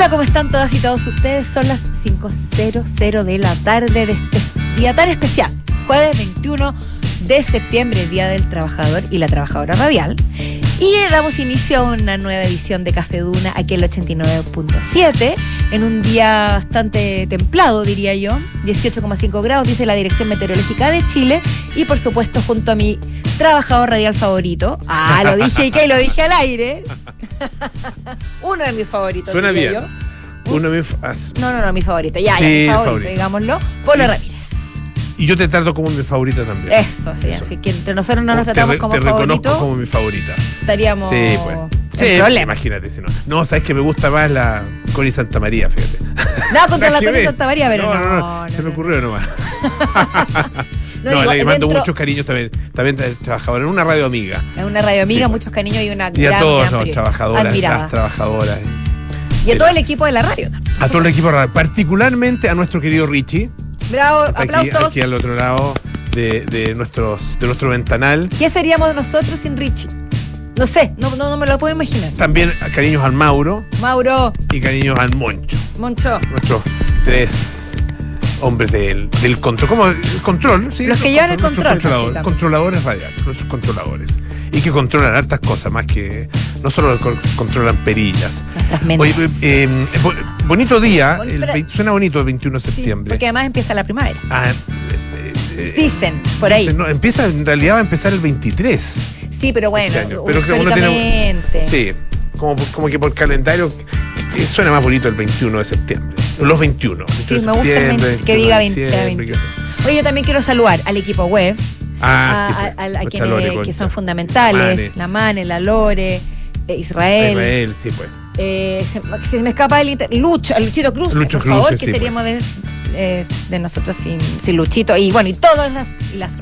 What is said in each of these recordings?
Hola, ¿cómo están todas y todos ustedes? Son las 5.00 de la tarde de este día tan especial, jueves 21 de septiembre, Día del Trabajador y la Trabajadora Radial. Y damos inicio a una nueva edición de Café Duna aquí en el 89.7, en un día bastante templado, diría yo, 18,5 grados, dice la Dirección Meteorológica de Chile, y por supuesto junto a mi trabajador radial favorito. Ah, lo dije y que lo dije al aire. Uno de mis favoritos. Suena diría bien. yo. Uno de mis as- No, no, no, mi favorito. Ya, Sí, ya, mi favorito. digámoslo. Polo Sí. Ramírez. Y yo te trato como mi favorita también. Eso, sí. Eso. Así que entre nosotros no nos Te tratamos re- como te reconozco como mi favorita. estaríamos Sí, pues. en Sí, problema. imagínate si no. No, sabes que me gusta más la Connie Santa María, fíjate. Nada contra la que Connie. Santa María, pero no. no, no, no, se me no. ocurrió nomás. No, No, digo, le mando dentro- muchos cariños también. También tra- trabajadora en una radio amiga. Es una radio amiga, Sí, muchos cariños y una Y a todos los trabajadoras, Admirada. las trabajadoras. Y a todo el equipo de la radio también. A todo el equipo, radio, particularmente a nuestro querido Richie. Bravo, Aquí, aplausos. aquí al otro lado de, de nuestros, de nuestro ventanal. ¿Qué seríamos nosotros sin Richie? No sé, no, no, no me lo puedo imaginar. También cariños al Mauro Mauro, y cariños al Moncho. Moncho, Nuestros tres hombres del, del control. ¿Cómo? El control, sí. Los que llevan el control, controladores radiales, nuestros controladores. Y que controlan hartas cosas, más que. No solo co- controlan perillas. nuestras mentes. Oye, eh, eh, bo- bonito día. El pero- suena bonito el 21 de Sí, septiembre. porque además empieza la primavera. Ah, eh, eh, Dicen, por ahí. dicen, no, empieza, en realidad va a empezar el 23. Sí, pero bueno, este. Pero que uno históricamente. Sí, como, como que por calendario suena más bonito el 21 de septiembre. Los 21. Sí, me gusta el 20, que diga 20, sea 21. Oye, yo también quiero saludar al equipo web, Ah, a, sí. a- pues, a- a nuestra quienes que son fundamentales, Mane. la Mane, la Lore, eh, Israel. Israel, sí, pues. eh, se, se me escapa el Lucho, Luchito Cruz, Lucho por Cruz, favor, sí, que pues. seríamos de, eh, de nosotros sin, sin Luchito. Y bueno, y todas las, y las.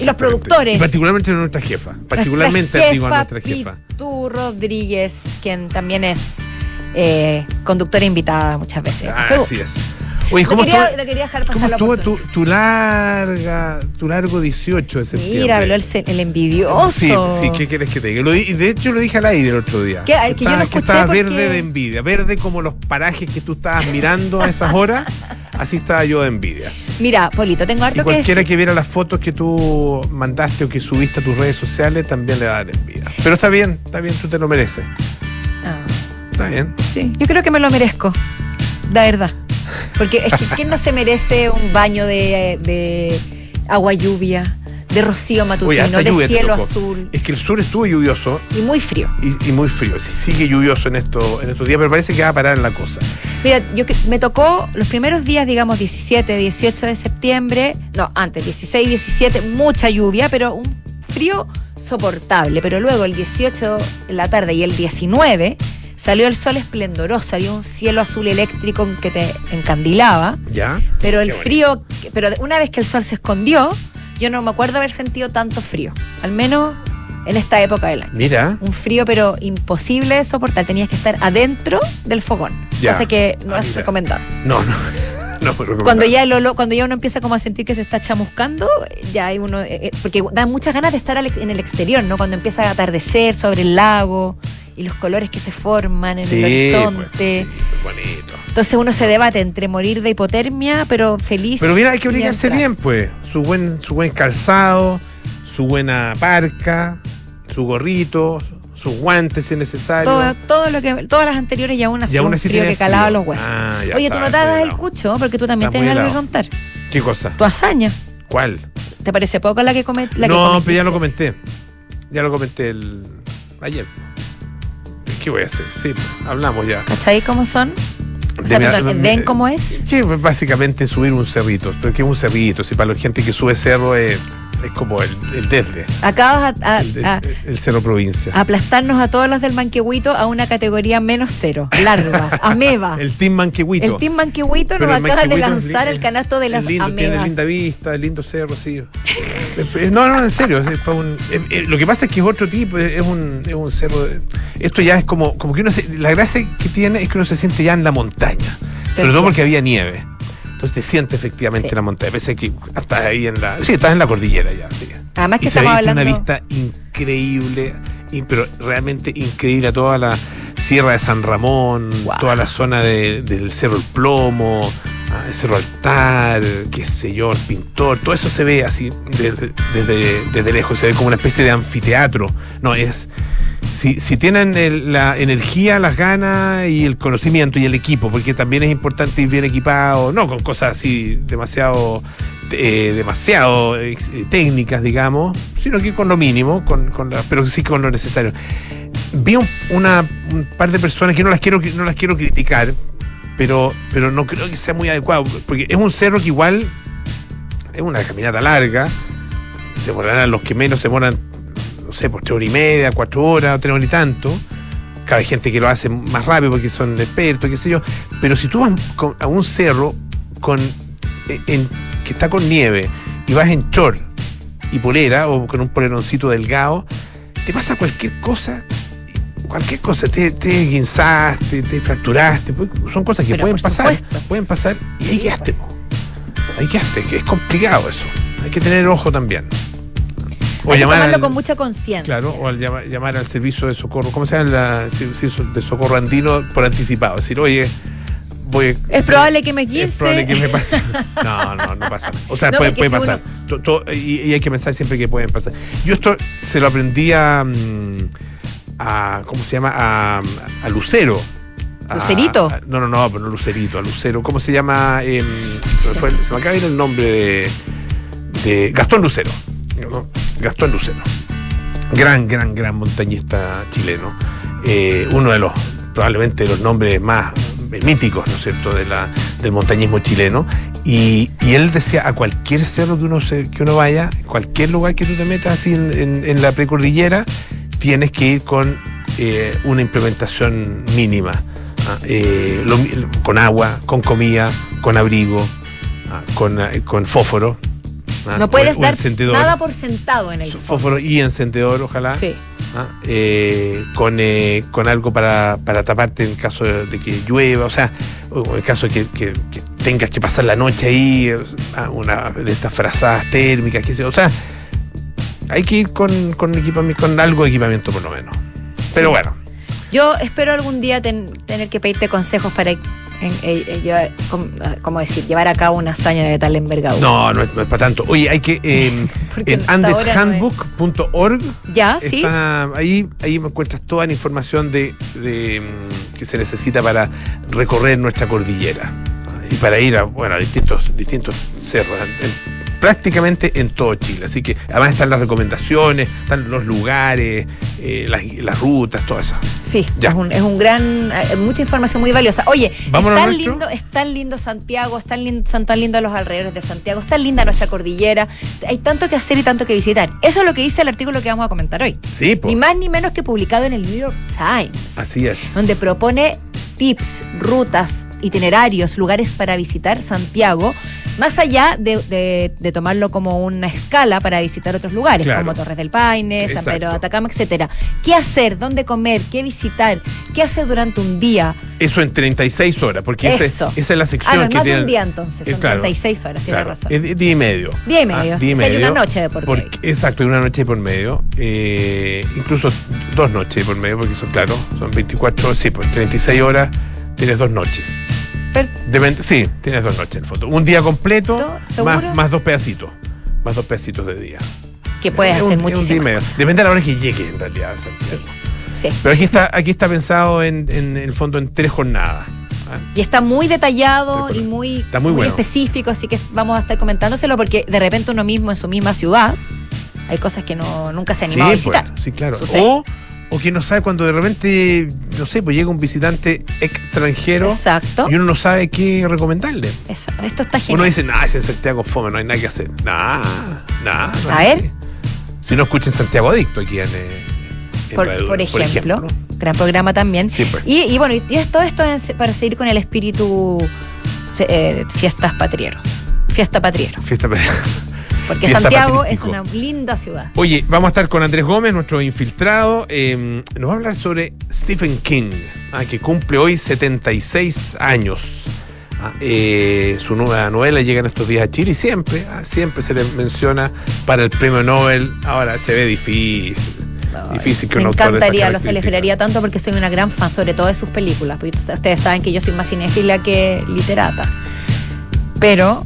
Y los productores. Y particularmente nuestra jefa. Particularmente nuestra digo a nuestra jefa. Pitu Rodríguez, quien también es eh, conductora invitada muchas veces. Ah, así es. Oye, lo, ¿cómo quería, estuvo, lo quería dejar cómo pasar la estuvo tu, tu larga, tu largo 18 de septiembre? Mira, habló el, el envidioso. Sí, sí, ¿qué quieres que te diga? Lo de hecho, lo dije al aire el otro día. ¿Qué? Que yo no Estaba- escuché estaba porque- verde de envidia. Verde como los parajes que tú estabas mirando a esas horas. Así estaba yo de envidia. Mira, Polito, tengo Y harto que cualquiera que viera las fotos que tú mandaste o que subiste a tus redes sociales también le va a dar envidia. Pero está bien, está bien, tú te lo mereces. Ah, Está bien. sí, yo creo que me lo merezco. La verdad. Porque es que ¿quién no se merece un baño de, de agua lluvia, de rocío matutino, de cielo azul Es que el sur estuvo lluvioso y muy frío? y, y muy frío. Sí, sigue lluvioso en, esto, en estos días, pero parece que va a parar la cosa. Mira, yo que- me tocó los primeros días, digamos 17, 18 de septiembre, no, antes, 16, 17, mucha lluvia, pero un frío soportable. Pero luego el 18 en la tarde y el 19 salió el sol esplendoroso, había un cielo azul eléctrico que te encandilaba, ¿Ya? pero el frío, pero una vez que el sol se escondió, yo no me acuerdo haber sentido tanto frío, al menos en esta época del año. Mira. Un frío pero imposible de soportar, tenías que estar adentro del fogón, Ya. cosa que no Ah, es mira. recomendado. No, no. no. Cuando ya, el olor- cuando ya uno empieza como a sentir que se está chamuscando, ya hay uno, eh, eh, porque da muchas ganas de estar en el exterior, ¿no? Cuando empieza a atardecer sobre el lago y los colores que se forman en Sí, el pues, horizonte. sí, pues, bonito. Entonces uno se debate entre morir de hipotermia, pero feliz. Pero mira, hay que obligarse bien, pues. Su buen, su buen calzado, su buena parca, su gorrito, sus guantes si es necesario. Todo, todo lo que, todas las anteriores y aún así Y aún un así frío tiene que calaba los huesos. Ah, Oye, está, tú no te hagas el cucho, porque tú también tienes algo que contar. ¿Qué cosa? Tu hazaña. ¿Cuál? ¿Te parece poco la que, come, la que no, cometiste? pero ya lo comenté. Ya lo comenté el ayer. ¿Qué voy a hacer? Sí, hablamos ya. ¿Cachai cómo son? O sea, perdón, ¿ven cómo es? Que básicamente subir un cerrito. Pero que es un cerrito. Si para la gente que sube cerro es, es como el, el desde. Acabas a, a- El, a- el cerro provincia. aplastarnos a todos los del manquehuito a una categoría menos cero, larva, ameba. El Team Manquehuito. El Team Manquehuito Pero nos acaba de lanzar el canasto de las lindo, tiene amebas. linda vista, lindo cerro, sí. Es- no, no, en serio. es pa' un- es- es- lo que pasa es que es otro tipo, es un, es un cerro. de- esto ya es como, como que uno se- La gracia que tiene es que uno se siente ya en la montaña. Sobre todo porque había nieve. Entonces te sientes efectivamente Sí. la montaña. Pese a que estás ahí en la. Sí, estás en la cordillera ya, sí. Además que y se estamos ve hablando. una vista increíble, pero realmente increíble a toda la Sierra de San Ramón, Wow. toda la zona de- del Cerro El Plomo, ah, el Cerro Altar, qué sé yo, el Pintor, todo eso se ve así desde, desde- desde lejos, se ve como una especie de anfiteatro. No, es. Si, si tienen el- la energía, las ganas y el conocimiento y el equipo, porque también es importante ir bien equipado, no con cosas así demasiado eh, demasiado eh, técnicas, digamos, sino que con lo mínimo, con, con la- pero sí con lo necesario. Vi un, una, un par de personas que no las quiero no las quiero criticar, pero, pero no creo que sea muy adecuado, porque es un cerro que igual es una caminata larga, se demorarán los que menos se demoran, no sé, por tres horas y media, cuatro horas, tres horas y tanto. Cada gente que lo hace más rápido porque son expertos, qué sé yo. Pero si tú vas a un cerro con, en- que está con nieve y vas en short y polera o con un poleroncito delgado, te pasa cualquier cosa, cualquier cosa, te, te guinzaste, te fracturaste, pues, son cosas que Pero pueden pasar, supuesto. pueden pasar y ahí quedaste. po. Ahí quedaste, que es complicado eso. Hay que tener ojo también. O Hay que llamar tomarlo al- con mucha conciencia. Claro, o al llama- llamar al servicio de socorro, ¿cómo se llama? El servicio de socorro andino por anticipado. Decir, oye, voy. Es probable que me quise. Es probable que me pase. No, no, no pasa. O sea, No, puede, pasar. Y hay que pensar siempre que pueden pasar. Yo esto se lo aprendí a. mm, a ¿Cómo se llama? A, a Lucero. A- ¿Lucerito? a- no, no, no, pero no Lucerito, a Lucero. ¿Cómo se llama? Em, se, me fue, se me acaba de ir el nombre de, de Gastón Lucero. ¿no? Gastón Lucero. Gran, gran, gran montañista chileno. Eh, uno de los, probablemente, de los nombres más míticos, ¿no es cierto?, de la, del montañismo chileno. Y, y él decía, a cualquier cerro que uno, se- que uno vaya, cualquier lugar que tú te metas así en, en- en la precordillera, tienes que ir con eh, una implementación mínima. ah, eh, lo con agua, con comida, con abrigo, ah, con, eh, con fósforo. ah, No puedes dar nada por sentado en el. Fósforo y encendedor, ojalá. Sí. con, eh, con algo para, para taparte en caso de, que llueva, o sea, en caso de que, que- que tengas que pasar la noche ahí, una de estas frazadas térmicas, yo, o sea, hay que ir con, con, equipamiento, con algo de equipamiento por lo menos. Pero Sí. bueno, Yo espero algún día ten- tener que pedirte consejos para, eh, eh, llevar- com- ah, ¿cómo decir, llevar a cabo una hazaña de tal envergadura. no, no es, no es para tanto. Oye, hay que, eh, en ahora no andeshandbook.org Ya, sí. Ahí, ahí me encuentras toda la información de, de, mm, que se necesita para recorrer nuestra cordillera y para ir a, bueno, a distintos, distintos cerros, en- prácticamente en todo Chile. Así que además están las recomendaciones, están los lugares, eh, las, las rutas, todo eso. Sí, Ya. es un, es un gran, eh, mucha información muy valiosa. Oye, Vámonos es tan lindo, es tan lindo Santiago, es tan lin- son tan lindos los alrededores de Santiago, es tan linda nuestra cordillera, hay tanto que hacer y tanto que visitar. Eso es lo que dice el artículo que vamos a comentar hoy. Sí, po. Ni más ni menos que publicado en el New York Times. así es. donde propone tips, rutas, itinerarios, lugares para visitar Santiago, más allá de, de- de tomarlo como una escala para visitar otros lugares, Claro. como Torres del Paine, San Exacto. Pedro de Atacama, etcétera. ¿Qué hacer? ¿Dónde comer? ¿Qué visitar? ¿Qué hacer durante un día? Eso en 36 horas, porque ese- Eso. esa es la Ah, sección no, es que más de tiene. un día entonces, Eh, son claro, 36 horas, tiene Claro, razón. es día y medio. Día y medio, Ah, día y sí, hay una noche de por Porque- medio. exacto, hay una noche por medio. eh, incluso dos noches por medio, porque son, claro, son 24, sí, pues 36 horas, tienes dos noches. Per- sí, tienes dos noches en foto. Un día completo, más, más dos pedacitos. Más dos pedacitos de día. que puedes Es hacer cosas. Depende de la hora que llegue, en realidad. Santiago. Sí. Pero aquí está, aquí está pensado en, en el fondo en tres jornadas. ¿ah? Y está muy detallado y muy, Está muy bueno. específico, así que vamos a estar comentándoselo porque de repente uno mismo en su misma ciudad hay cosas que no, nunca se ha animado a Sí, pues, visitar. sí, claro. Sucede. O, o que no sabe cuando de repente, no sé, pues llega un visitante extranjero Exacto. y uno no sabe qué recomendarle. Exacto. Esto está genial. Uno dice, nah, ese es Santiago fome, no hay nada que hacer. Nah, nah. no A ver. Si no escuchen Santiago Adicto aquí en, eh, en por, Radio por ejemplo, gran programa también. Sí, pues. Y, y bueno, y todo esto es para seguir con el espíritu eh, fiestas patrieros. Fiesta patriero. Fiesta Porque Santiago es una linda ciudad. Oye, vamos a estar con Andrés Gómez, nuestro infiltrado. eh, nos va a hablar sobre Stephen King, ah, que cumple hoy 76 años. Ah, eh, su nueva novela llega en estos días a Chile y siempre, ah, siempre se le menciona para el premio Nobel. Ahora se ve difícil. difícil que Me un encantaría, lo celebraría tanto porque soy una gran fan, sobre todo de sus películas. Porque ustedes saben que yo soy más cinéfila que literata. Pero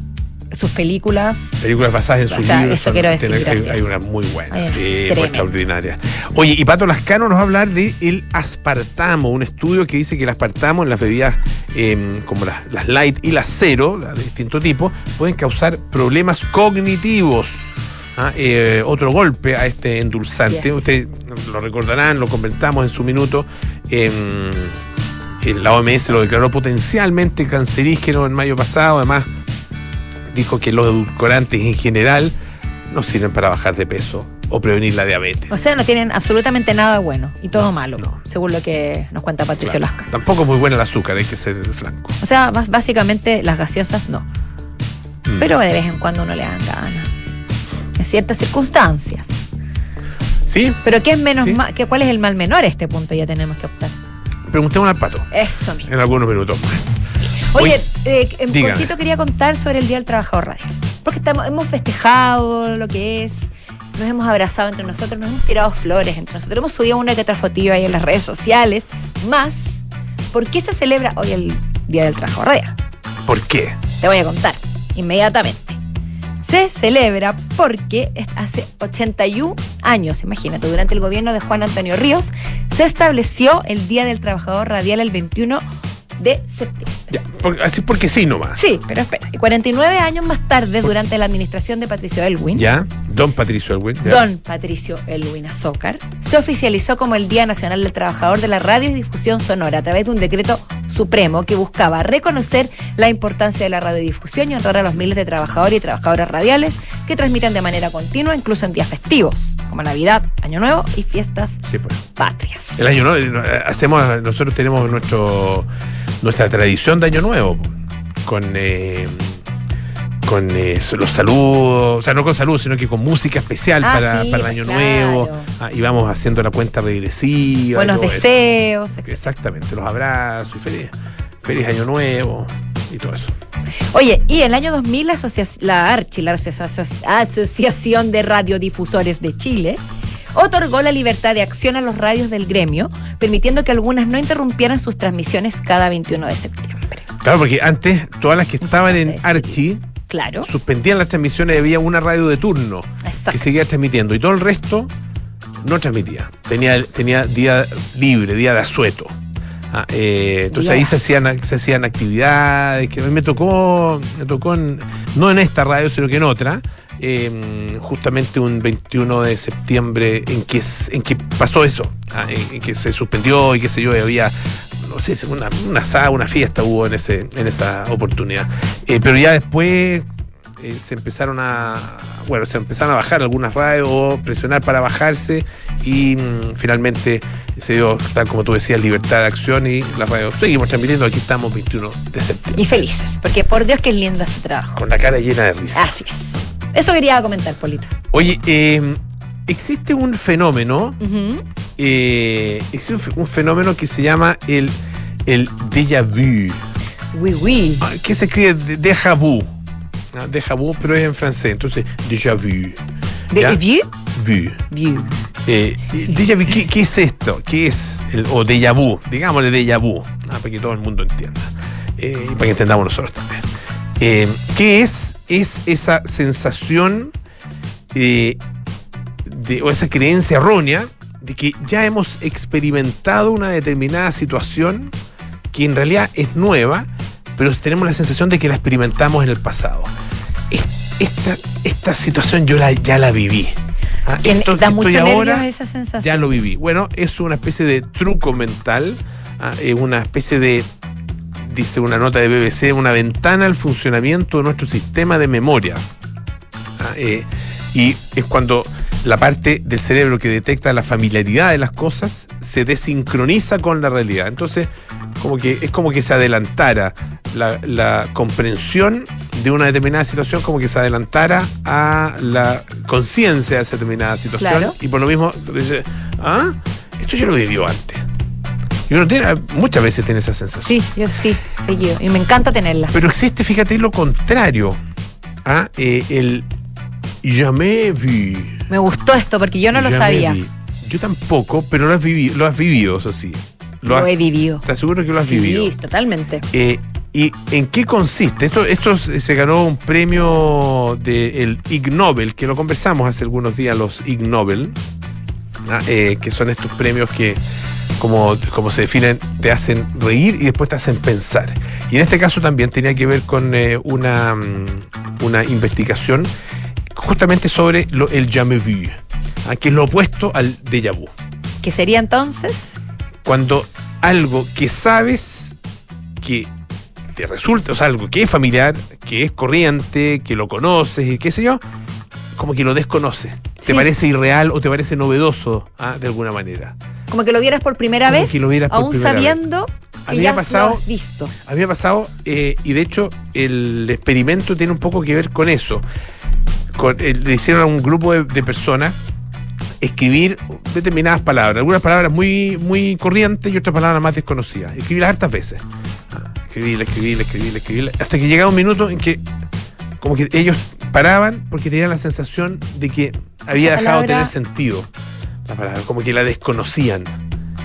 sus películas. Películas basadas en sus sea, libros. eso quiero decir, hay, una muy buena, Ay, sí, fue extraordinaria. Oye, y Pato Lascano nos va a hablar de el aspartamo, un estudio que dice que el aspartamo en las bebidas em, como las, las light y las cero, de distinto tipo, pueden causar problemas cognitivos. Ah, eh, otro golpe a este endulzante. Es. Ustedes lo recordarán, lo comentamos en su minuto. el- la OMS lo declaró potencialmente cancerígeno en mayo pasado. Además, dijo que los edulcorantes en general no sirven para bajar de peso o prevenir la diabetes. O sea, no tienen absolutamente nada bueno y todo No, malo, no. según lo que nos cuenta Patricio Claro. Lasca. Tampoco es muy buena el azúcar, hay que ser franco. O sea, básicamente las gaseosas no. Mm. Pero de vez en cuando uno le dan ganas. En ciertas circunstancias. Sí, Pero ¿qué es menos Sí. ¿cuál es el mal menor a este punto? Ya tenemos que optar. preguntemos al pato Eso mismo. en algunos minutos más. Oye, eh, en dígame. cortito quería contar sobre el Día del Trabajador Radial. Porque estamos, hemos festejado lo que es, nos hemos abrazado entre nosotros, nos hemos tirado flores entre nosotros, hemos subido una que otra fotillo ahí en las redes sociales. Más, ¿por qué se celebra hoy el Día del Trabajador Radial? ¿Por qué? Te voy a contar inmediatamente. Se celebra porque hace 81 años, imagínate, durante el gobierno de Juan Antonio Ríos, se estableció el Día del Trabajador Radial el 21 de septiembre. Ya, así porque sí nomás. Sí, pero espera. Y 49 años más tarde, durante la administración de Patricio Elwin, Ya, don Patricio Elwin. ya. don Patricio Elwin Azócar, se oficializó como el Día Nacional del Trabajador de la Radio y Difusión Sonora a través de un decreto supremo que buscaba reconocer la importancia de la radiodifusión y honrar a los miles de trabajadores y trabajadoras radiales que transmiten de manera continua, incluso en días festivos, como Navidad, Año Nuevo y fiestas Sí, pues. patrias. El año nuevo, eh, hacemos, nosotros tenemos nuestro nuestra tradición de año nuevo con eh, con eh, los saludos, o sea, no con saludos, sino que con música especial Ah, para, sí, para el año claro. nuevo. Ah, y vamos haciendo la cuenta regresiva. Buenos eso. deseos. Exactamente, los abrazos y feliz, feliz año nuevo y todo eso. Oye, y en el año 2000 la, asocia- la ARCHI, la Asocia- Asociación de Radiodifusores de Chile, otorgó la libertad de acción a los radios del gremio, permitiendo que algunas no interrumpieran sus transmisiones cada 21 de septiembre. Claro, porque antes todas las que estaban en Archie Claro, suspendían las transmisiones había una radio de turno que exacto. seguía transmitiendo y todo el resto no transmitía. Tenía, tenía día libre, día de asueto. Ah, eh, entonces ahí se hacían, se hacían actividades que a mí me tocó, me tocó en- no en esta radio, sino que en otra, eh, justamente un 21 de septiembre en que, en que pasó eso, ah, en, en que se suspendió y qué sé yo, y había no sé, una, una asada, una fiesta hubo en, ese, en esa oportunidad. Eh, pero ya después eh, se empezaron a bueno se empezaron a bajar algunas radios o presionar para bajarse y mm, finalmente se dio tal como tú decías libertad de acción y la radio seguimos transmitiendo aquí estamos 21 de septiembre Y felices, porque por Dios que es lindo este trabajo. con la cara llena de risa Así es. Eso quería comentar, Polito. oye eh, existe un fenómeno eh, existe un, fe- un fenómeno que se llama el el déjà vu Oui, oui. Ah, que se escribe déjà vu déjà vu pero es en francés entonces déjà vu De view, vu view. Eh, déjà vu, ¿qué, qué es esto? ¿Qué es? El, o déjà vu, digámosle déjà vu, ah, para que todo el mundo entienda. Eh, y para que entendamos nosotros también. Eh, ¿Qué es? Es esa sensación eh, de, o esa creencia errónea de que ya hemos experimentado una determinada situación que en realidad es nueva, pero tenemos la sensación de que la experimentamos en el pasado. Es- Esta, esta situación yo la, ya la viví. Ah, esto- da mucho ahora- esa sensación. ya lo viví. Bueno, es una especie de truco mental, ah, eh, una especie de, dice una nota de BBC, una ventana al funcionamiento de nuestro sistema de memoria. Ah, eh, y es cuando la parte del cerebro que detecta la familiaridad de las cosas se desincroniza con la realidad. Entonces, como que es como que se adelantara la, la comprensión de una determinada situación, como que se adelantara a la conciencia de esa determinada situación. Claro. Y por lo mismo, tú dices, ah, esto yo lo vivió antes. Y uno tiene, muchas veces tiene esa sensación. Sí, yo sí, seguido. Y me encanta tenerla. Pero existe, fíjate, lo contrario. Ah, eh, el jamais vu. Me gustó esto porque yo no lo sabía. Yo tampoco, pero lo has vivido, lo has vivido, eso sí. Lo, has- he vivido. ¿Estás seguro que lo has sí, vivido? totalmente. Eh, ¿Y en qué consiste? Esto, esto se ganó un premio del Ig Nobel, que lo conversamos hace algunos días, los Ig Nobel, ah, eh, que son estos premios que, como, como se definen, te hacen reír y después te hacen pensar. Y en este caso también tenía que ver con eh, una, mm, una investigación justamente sobre lo, el jamais vu, ah, que es lo opuesto al déjà vu ¿Qué sería entonces? cuando algo que sabes que te resulta, o sea, algo que es familiar, que es corriente, que lo conoces y qué sé yo, como que lo desconoces. Te Sí. parece irreal o te parece novedoso ah, de alguna manera. Como que lo vieras por primera Como vez, que lo vieras por aún vez. sabiendo A que me ya ha pasado- lo has visto. A mí me ha pasado, eh, y de hecho el experimento tiene un poco que ver con eso. Con- eh, le hicieron a un grupo de, de personas escribir determinadas palabras, algunas palabras muy, muy corrientes y otras palabras más desconocidas. Escribirlas hartas veces. Escribirla, escribirla, escribirla, escribirla, hasta que llegaba un minuto en que como que ellos paraban porque tenían la sensación de que había Esa dejado de palabra- tener sentido la palabra, como que la desconocían.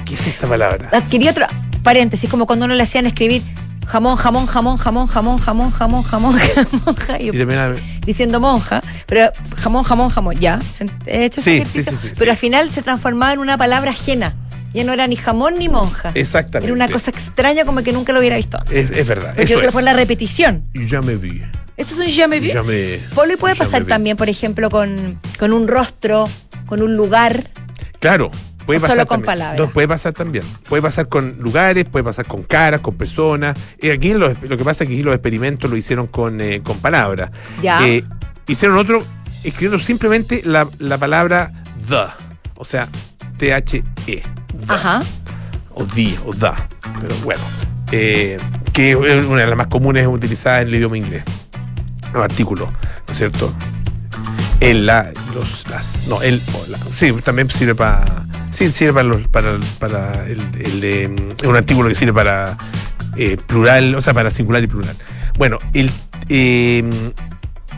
¿Qué es esta palabra? Adquirí otro paréntesis, como cuando uno le hacían escribir jamón, jamón, jamón, jamón, jamón, jamón, jamón, jamón, jamón, ja- y terminaba- diciendo monja, pero jamón, jamón, jamón, ya, se- he hecho ese Sí, ejercicio, sí, sí, sí, pero sí. al final se transformaba en una palabra ajena. Ya no era ni jamón ni monja. Exactamente. Era una cosa extraña como que nunca lo hubiera visto. Es, es verdad. Pero eso creo que es. fue la repetición. Y ya me vi. Esto es un vi. Ya me. Pablo, y puede pasar también, por ejemplo, con, con un rostro, con un lugar. Claro. Puede O pasar solo con también. palabras. No, puede pasar también. Puede pasar con lugares, puede pasar con caras, con personas. Y aquí lo, lo que pasa es que aquí los experimentos lo hicieron con, eh, con palabras. Ya. Eh, hicieron otro escribiendo simplemente la, la palabra the. O sea, T-H-E. the. Ajá. o di o da, pero bueno, eh, que es una de las más comunes utilizadas en el idioma inglés. Un artículo, ¿no es cierto? El, la, los, las, no, el. Sí, también sirve para, sí, sirve para, los, para, para el, el, eh, es un artículo que sirve para eh, plural, o sea, para singular y plural. Bueno, el, eh,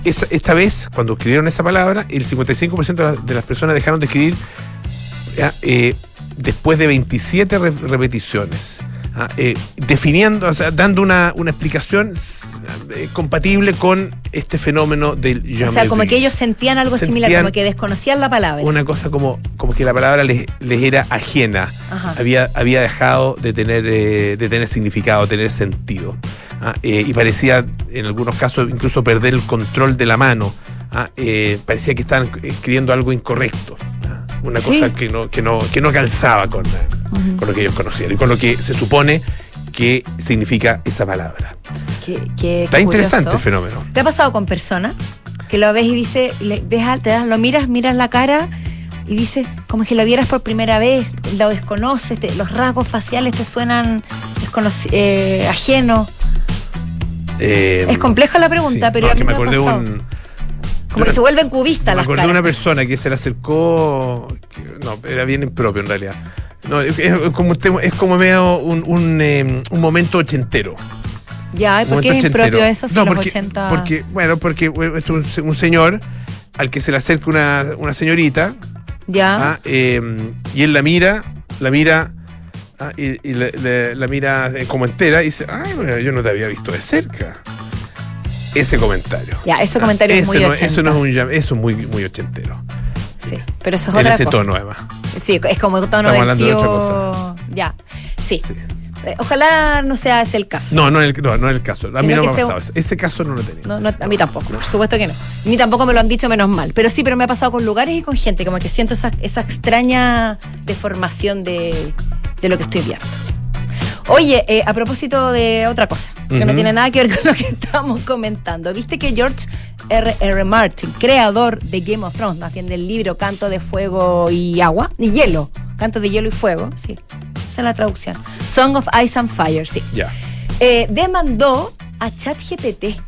esta vez, cuando escribieron esa palabra, el 55% de, las- personas dejaron de escribir eh, después de 27 re- repeticiones. Ah, eh, definiendo, o sea, dando una, una explicación eh, compatible con este fenómeno del O sea, como que ellos sentían algo similar, como que desconocían la palabra. Una cosa como, como que la palabra les, les era ajena, Ajá. había, había dejado de tener, eh, de tener significado, tener sentido. ah, eh, y parecía, en algunos casos, incluso perder el control de la mano. ah, eh, parecía que estaban escribiendo algo incorrecto. ah, una Sí. cosa que no, que no, que no calzaba con, con lo que ellos conocían y con lo que se supone que significa esa palabra. Qué- qué- Está qué interesante el fenómeno. ¿Te ha pasado con personas que lo ves y dice, le- ves, te das, lo miras, miras la cara y dices, como que lo vieras por primera vez, lo desconoces, te- los rasgos faciales te suenan eh, ajenos. Eh, Es compleja la pregunta, sí, pero no, a es mí que me me ha acordé pasado. un. Como que se vuelven cubistas Me las caras. una persona que se le acercó. que- no, era bien impropio en realidad. No, es, es como, es como medio un, un, eh, un momento ochentero. Ya, ¿y por qué es impropio eso si No, los porque, 80... porque, bueno, porque bueno, es un, un señor al que se le acerca una, una señorita ya, ah, eh, y él la mira, la mira. ah, y y le- le- la mira eh, como entera y dice, ay, bueno, yo no te había visto de cerca. Ese comentario. ya, ese comentario es muy no- ochentas. eso no es un eso es muy, muy ochentero. Sí, pero eso es En otra ese cosa. tono, además. Sí, es como el tono Estamos del hablando de otra Ya, sí. Sí. Eh, Ojalá no sea ese el caso. No, no es el, no, no el caso. A mí no me ha sea pasado eso. Ese caso no lo he tenido. No, no, a mí tampoco, por supuesto que no. Ni tampoco me lo han dicho menos mal. Pero sí, pero me ha pasado con lugares y con gente, como que siento esa, esa extraña deformación de, de lo que estoy viendo. Oye, eh, a propósito de otra cosa, que no tiene nada que ver con lo que estamos comentando. ¿Viste que George R. R. Martin, creador de Game of Thrones, más bien del libro Canto de Fuego y Agua, y Hielo, Canto de Hielo y Fuego, sí, esa es la traducción. Song of Ice and Fire, sí Ya. eh, demandó a ChatGPT.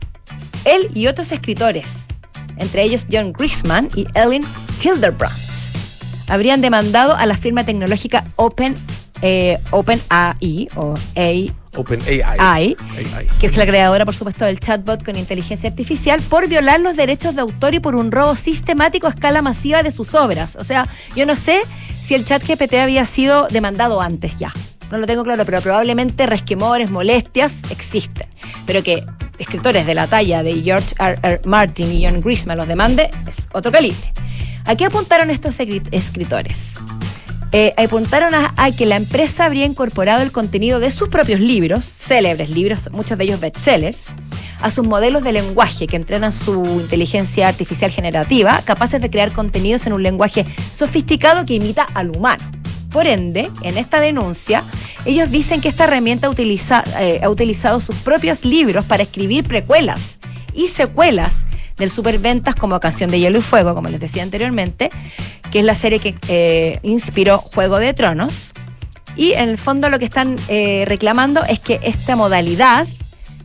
Él y otros escritores, entre ellos John Grisham y Ellen Hildebrand, habrían demandado a la firma tecnológica Open, eh, OpenAI o OpenAI. AI, AI. que es la creadora, por supuesto, del chatbot con inteligencia artificial, por violar los derechos de autor y por un robo sistemático a escala masiva de sus obras. O sea, yo no sé si el chat GPT había sido demandado antes ya. No lo tengo claro, pero probablemente resquemores, molestias existen. Pero que escritores de la talla de George R. R. Martin y John Grisham los demande es otro calibre. ¿A qué apuntaron estos escri- escritores? Eh, apuntaron a, que la empresa habría incorporado el contenido de sus propios libros, célebres libros, muchos de ellos bestsellers, a sus modelos de lenguaje que entrenan su inteligencia artificial generativa, capaces de crear contenidos en un lenguaje sofisticado que imita al humano. Por ende, en esta denuncia, ellos dicen que esta herramienta utiliza- eh, ha utilizado sus propios libros para escribir precuelas y secuelas del superventas como Canción de Hielo y Fuego, como les decía anteriormente, que es la serie que eh, inspiró Juego de Tronos. Y en el fondo lo que están eh, reclamando es que esta modalidad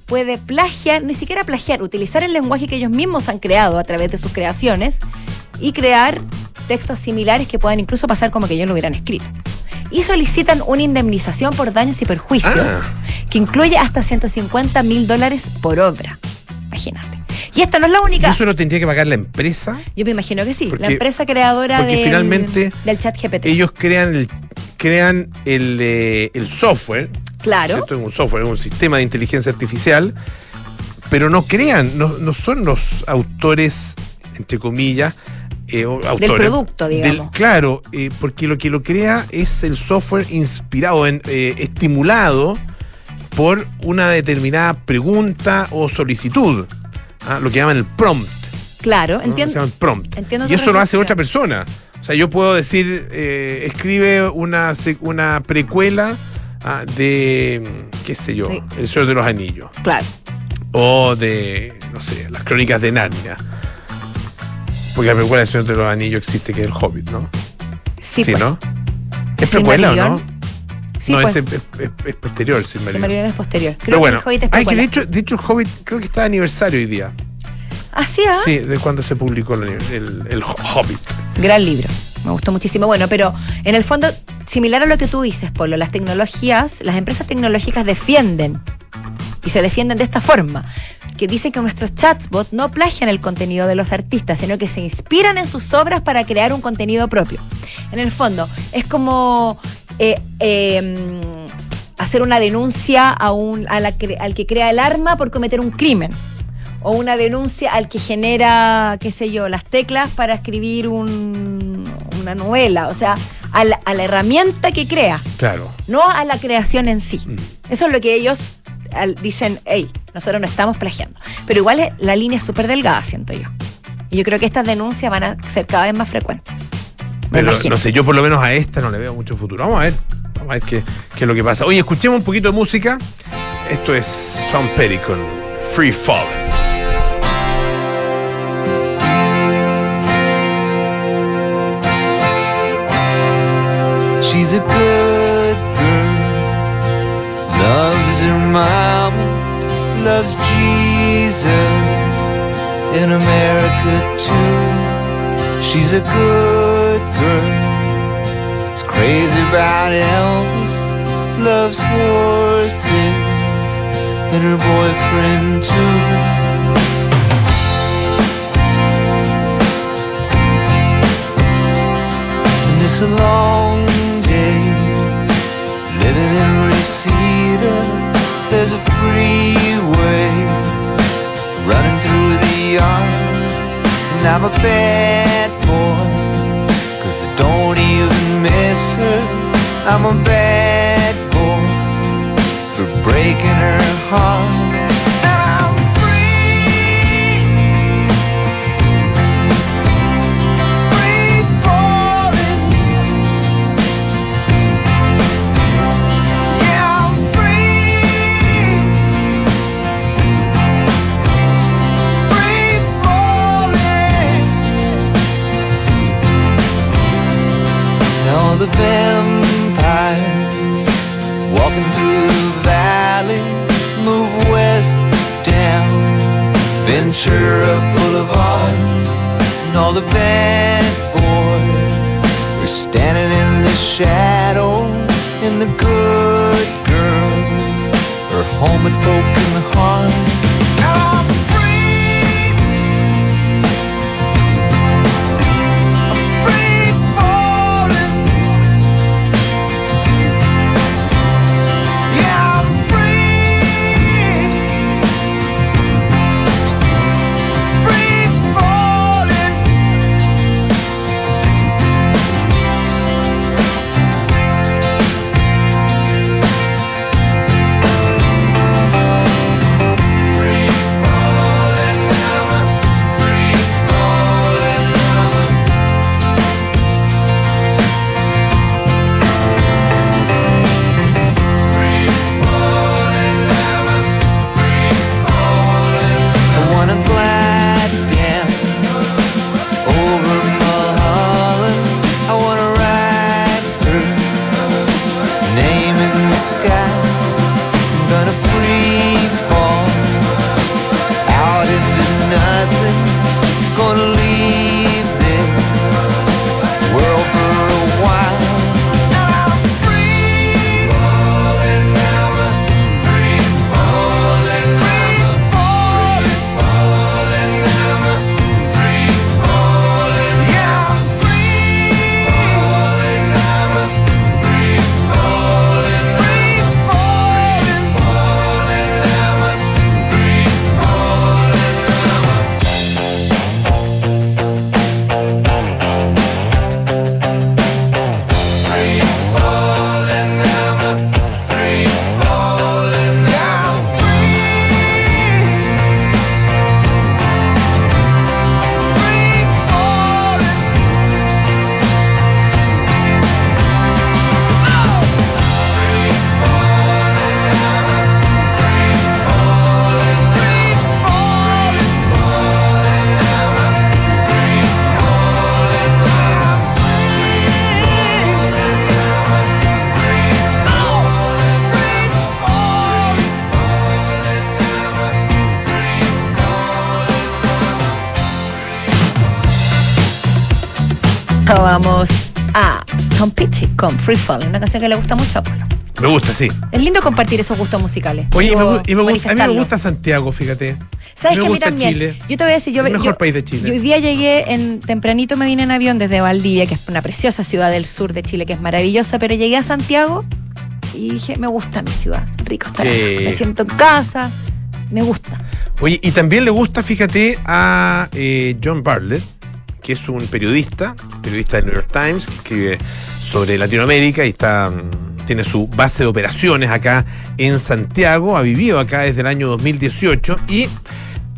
puede plagiar, ni siquiera plagiar, utilizar el lenguaje que ellos mismos han creado a través de sus creaciones y crear textos similares que puedan incluso pasar como que ellos lo hubieran escrito. Y solicitan una indemnización por daños y perjuicios Ah. que incluye hasta 150 mil dólares por obra. Imagínate. Y esta no es la ¿Y única. eso lo tendría que pagar la empresa? Yo me imagino que sí. Porque- la empresa creadora porque del, finalmente del chat GPT. Ellos crean el, crean el, eh, el software, claro. ¿cierto? Es un software, es un sistema de inteligencia artificial, pero no crean, no, no son los autores, entre comillas, eh, autores. producto, digamos. claro, eh, porque lo que lo crea es el software inspirado, en, eh, estimulado por una determinada pregunta o solicitud, ¿ah? lo que llaman el prompt. Claro, ¿no? entiendo. Se llama prompt. entiendo y eso lo hace otra persona. O sea, yo puedo decir, eh, escribe una, una precuela ah, de, qué sé yo, Sí. El Señor de los Anillos. Claro. O de, no sé, las crónicas de Narnia. Porque la precuela del Señor de los Anillos existe, que es el Hobbit, ¿no? Sí, Sí, pues. ¿no? ¿Es precuela o no? Sí, no, pues. es, es, es- posterior, el Silmarillion. Silmarillion es posterior. Creo Pero bueno, que el Hobbit es ay, que de hecho, de hecho el Hobbit creo que está de aniversario hoy día. Ah, sí, ah. Sí, de cuando se publicó el, el- el Hobbit. Gran libro. Me gustó muchísimo. Bueno, pero en el fondo, similar a lo que tú dices, Polo, las tecnologías, las empresas tecnológicas defienden y se defienden de esta forma. Que dicen que nuestros chatbots no plagian el contenido de los artistas, sino que se inspiran en sus obras para crear un contenido propio. En el fondo, es como eh, eh, hacer una denuncia a un, a la cre- al que crea el arma por cometer un crimen. O una denuncia al que genera, qué sé yo, las teclas para escribir un- una novela. O sea, a la, a la herramienta que crea, Claro. no a la creación en sí. Mm. Eso es lo que ellos al- dicen, hey, nosotros no estamos plagiando. Pero igual es- la línea es súper delgada, siento yo. Y yo creo que estas denuncias van a ser cada vez más frecuentes. Pero no sé, yo por lo menos a esta no le veo mucho futuro. Vamos a ver, vamos a ver qué, qué es lo que pasa. Oye, escuchemos un poquito de música. Esto es Tom Petty con Free Fall. She's a good girl, loves her mama, loves Jesus in America too. She's a good girl, is crazy about Elvis, loves horses and her boyfriend too. And it's a long day living in Reseda. There's a freeway running through the yard. And I'm a bad boy, I'm a bad boy for breaking her heart. Ventura Boulevard. And all the bad boys are standing in the shadows, and the good girls home with broken hearts. Vamos a Tom Petty con Free Falling, una canción que le gusta mucho a Polo. Me gusta, sí. Es lindo compartir esos gustos musicales. Oye, y me, y gusta, a mí me gusta Santiago, fíjate. ¿Sabes me que a mí también? Chile. Yo te voy a decir, yo, El mejor yo- país de Chile. yo hoy día llegué en tempranito me vine en avión desde Valdivia, que es una preciosa ciudad del sur de Chile, que es maravillosa, pero llegué a Santiago y dije, me gusta mi ciudad, rico está. Sí. Me siento en casa, me gusta. Oye, y también le gusta, fíjate, a eh, John Bartlett, que es un periodista, periodista del New York Times, que escribe sobre Latinoamérica y está, mm, tiene su base de operaciones acá en Santiago, ha vivido acá desde el año 2018 y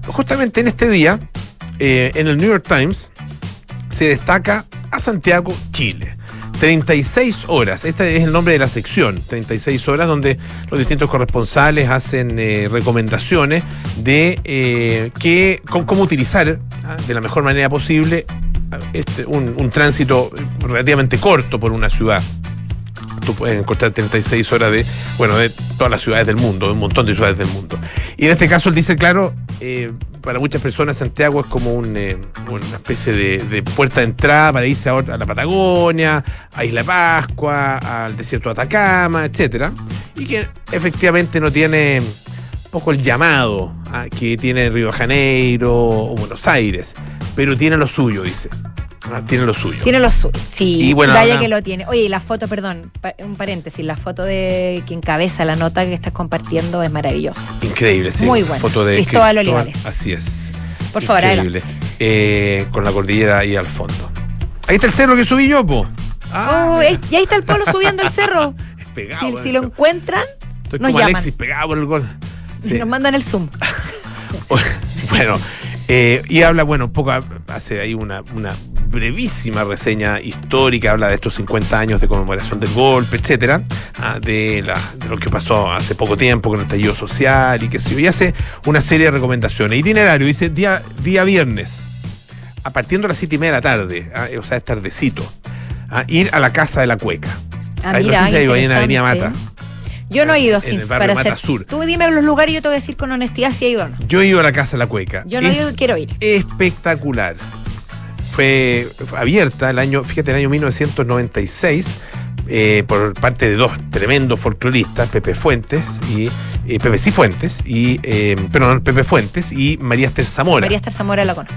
justamente en este día, eh, en el New York Times, se destaca a Santiago, Chile. 36 horas, este es el nombre de la sección, 36 horas donde los distintos corresponsales hacen eh, recomendaciones de eh, qué- cómo, utilizar ah, de la mejor manera posible este, un tránsito relativamente corto por una ciudad. Tú puedes encontrar 36 horas de, bueno, de todas las ciudades del mundo, de un montón de ciudades del mundo. Y en este caso él dice, claro, eh, para muchas personas Santiago es como un, eh, una especie de, puerta de entrada para irse a, a la Patagonia, a Isla Pascua, al desierto de Atacama, etcétera, y que efectivamente no tiene un poco el llamado ah, que tiene Río de Janeiro o Buenos Aires, pero tiene lo suyo, dice. Ah, tiene lo suyo. Tiene lo suyo. Sí, Y bueno, vaya ahora- que lo tiene. Oye, y la foto, perdón, un paréntesis, la foto de quien cabeza la nota que estás compartiendo es maravillosa. Increíble, sí. Muy bueno. Foto de Cristóbal Olivares. Así es. Por favor, Increíble. Eh, con la cordillera ahí al fondo. Ahí está el cerro que subí yo, po. Ah, Oh, es- y ahí está el polo subiendo el cerro. Es pegado. Si, lo encuentran, Estoy nos como llaman. Alexis pegado por el gol. y Sí. nos mandan el zoom. bueno, eh, y habla, bueno, un poco, hace ahí una, una brevísima reseña histórica, habla de estos 50 años de conmemoración del golpe, etcétera, ah, de, la, de lo que pasó hace poco tiempo con el estallido social y que se y hace una serie de recomendaciones. Itinerario, dice día, día viernes, a partir de las 7 y media de la tarde, ah, o sea, es tardecito, ah, ir a la casa de la cueca. Ah, Ahí no mira, sé si ahí va en Avenida Mata. Yo no he ido En sin el barrio para Mata hacer. Sur. Tú dime los lugares y yo te voy a decir con honestidad si he ido o no. Yo he ido a la casa de la cueca. Yo no he ido quiero ir. espectacular. Fue, abierta el año, fíjate, el año 1996 eh, por parte de dos tremendos folcloristas, Pepe Fuentes y eh, Pepe Cifuentes, y, eh, perdón, Pepe Fuentes y María Esther Zamora. María Esther Zamora la conozco.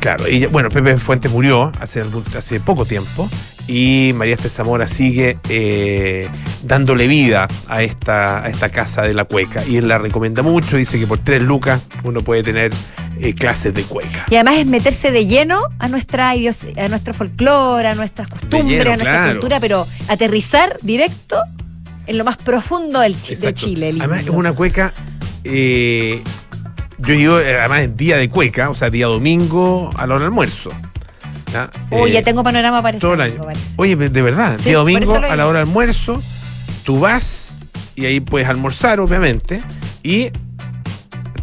Claro, bueno, Pepe Fuentes murió hace, hace poco tiempo y María Esther Zamora sigue eh, dándole vida a esta, a esta casa de la cueca y él la recomienda mucho, dice que por tres lucas uno puede tener eh, clases de cueca. Y además es meterse de lleno a nuestra idios- a nuestro folclore, a nuestras costumbres, lleno, a nuestra claro. cultura, pero aterrizar directo en lo más profundo del Chi- de. Chile. Además es una cueca, eh, yo digo, eh, además es día de cueca, o sea, día domingo a la hora del almuerzo. ¿ya? Uy, Eh, ya tengo panorama para todo el este año. domingo, parece. Oye, de verdad, Sí, día domingo a la hora del almuerzo, tú vas y ahí puedes almorzar, obviamente, y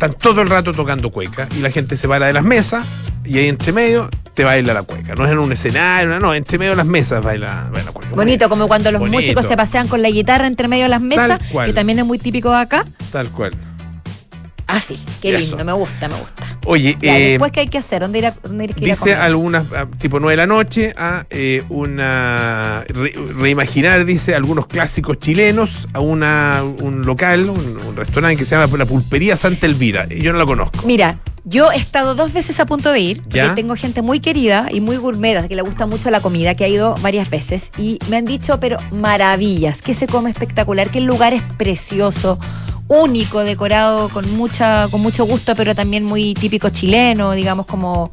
están todo el rato tocando cueca y la gente se para de las mesas y ahí entre medio te baila la cueca. No es en un escenario, no, entre medio de las mesas baila, baila la cueca. Bonito, como cuando los Bonito. músicos se pasean con la guitarra entre medio de las mesas, que también es muy típico acá. Tal cual. Ah, sí, qué Eso. lindo, me gusta, me gusta. Oye, Ya, eh, después, ¿qué hay que hacer? ¿Dónde ir a, dónde ir, que ir a Dice algunas, ah, tipo 9 de la noche, a eh, una. re- reimaginar, dice, algunos clásicos chilenos a una, un local, un, un restaurante que se llama La Pulpería Santa Elvira. Yo no la conozco. Mira, yo he estado dos veces a punto de ir, porque ¿Ya? tengo gente muy querida y muy gourmet, que le gusta mucho la comida, que ha ido varias veces, y me han dicho, pero maravillas, que se come espectacular, que el lugar es precioso, único, decorado con mucha, con mucho gusto, pero también muy típico chileno, digamos como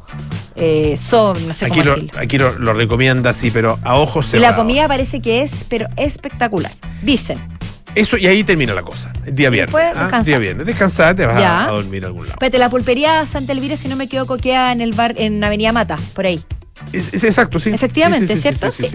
eh, son, no sé Aquí, cómo lo, decirlo. aquí lo, lo recomienda, sí, pero a ojos Y cerrados. la comida parece que es, pero espectacular. Dicen. Eso, y ahí termina la cosa. El día viernes. después ¿ah? Día viernes. Descansar, te vas a dormir a algún lado. Espérate, la pulpería Santa Elvira, si no me equivoco, queda en el bar, en Avenida Mata, por ahí. Es, es exacto, sí. Efectivamente, ¿cierto? Sí,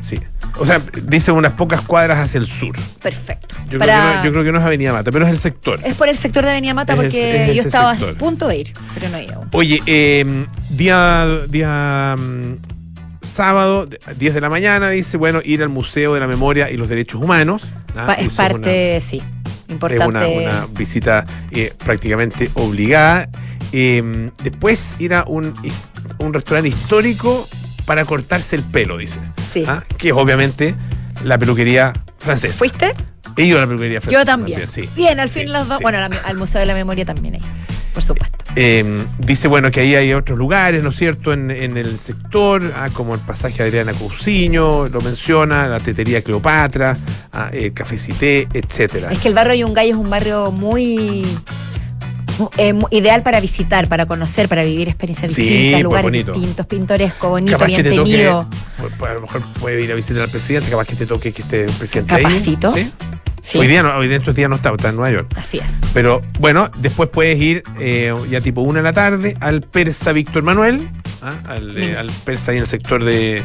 sí. O sea, dice unas pocas cuadras hacia el sur. Perfecto. Yo, Para- creo, que no, yo creo que no es Avenida Mata, pero es el sector. Es por el sector de Avenida Mata Es porque es yo estaba sector. a punto de ir, pero no he ido. Oye, eh, día, día mm, sábado, 10 de la mañana, dice, bueno, ir al Museo de la Memoria y los Derechos Humanos. Ah, es parte, sí, es importante. una, una visita eh, prácticamente obligada. Eh, después ir a un, un restaurante histórico para cortarse el pelo, dice. Sí. Ah, Que es obviamente la peluquería francesa. ¿Fuiste? He ido a la peluquería francesa. Yo también. sí. Bien, al Sí, fin los dos. sí. Bueno, al Museo de la Memoria también hay, por supuesto. Eh, dice, bueno, que ahí hay otros lugares, ¿no es cierto?, en, en el sector, ah, como el pasaje Adriana Cousiño, lo menciona, la tetería Cleopatra, ah, el Cafecité, etcétera. Es que el barrio Yungay es un barrio muy. Eh, ideal para visitar, para conocer, para vivir experiencias Sí, distintas, pues, lugares bonito. distintos, pintoresco, bonito, Capaz que bien te tenido. a lo mejor puede ir a visitar al presidente, capaz que te toque que esté el presidente Capacito. ahí. ¿sí? Sí, Hoy día no, hoy estos días no está, está en Nueva York. así es. Pero bueno, después puedes ir eh, ya tipo una de la tarde al Persa Víctor Manuel, ¿ah? al, eh, Mm. al Persa ahí en el sector de,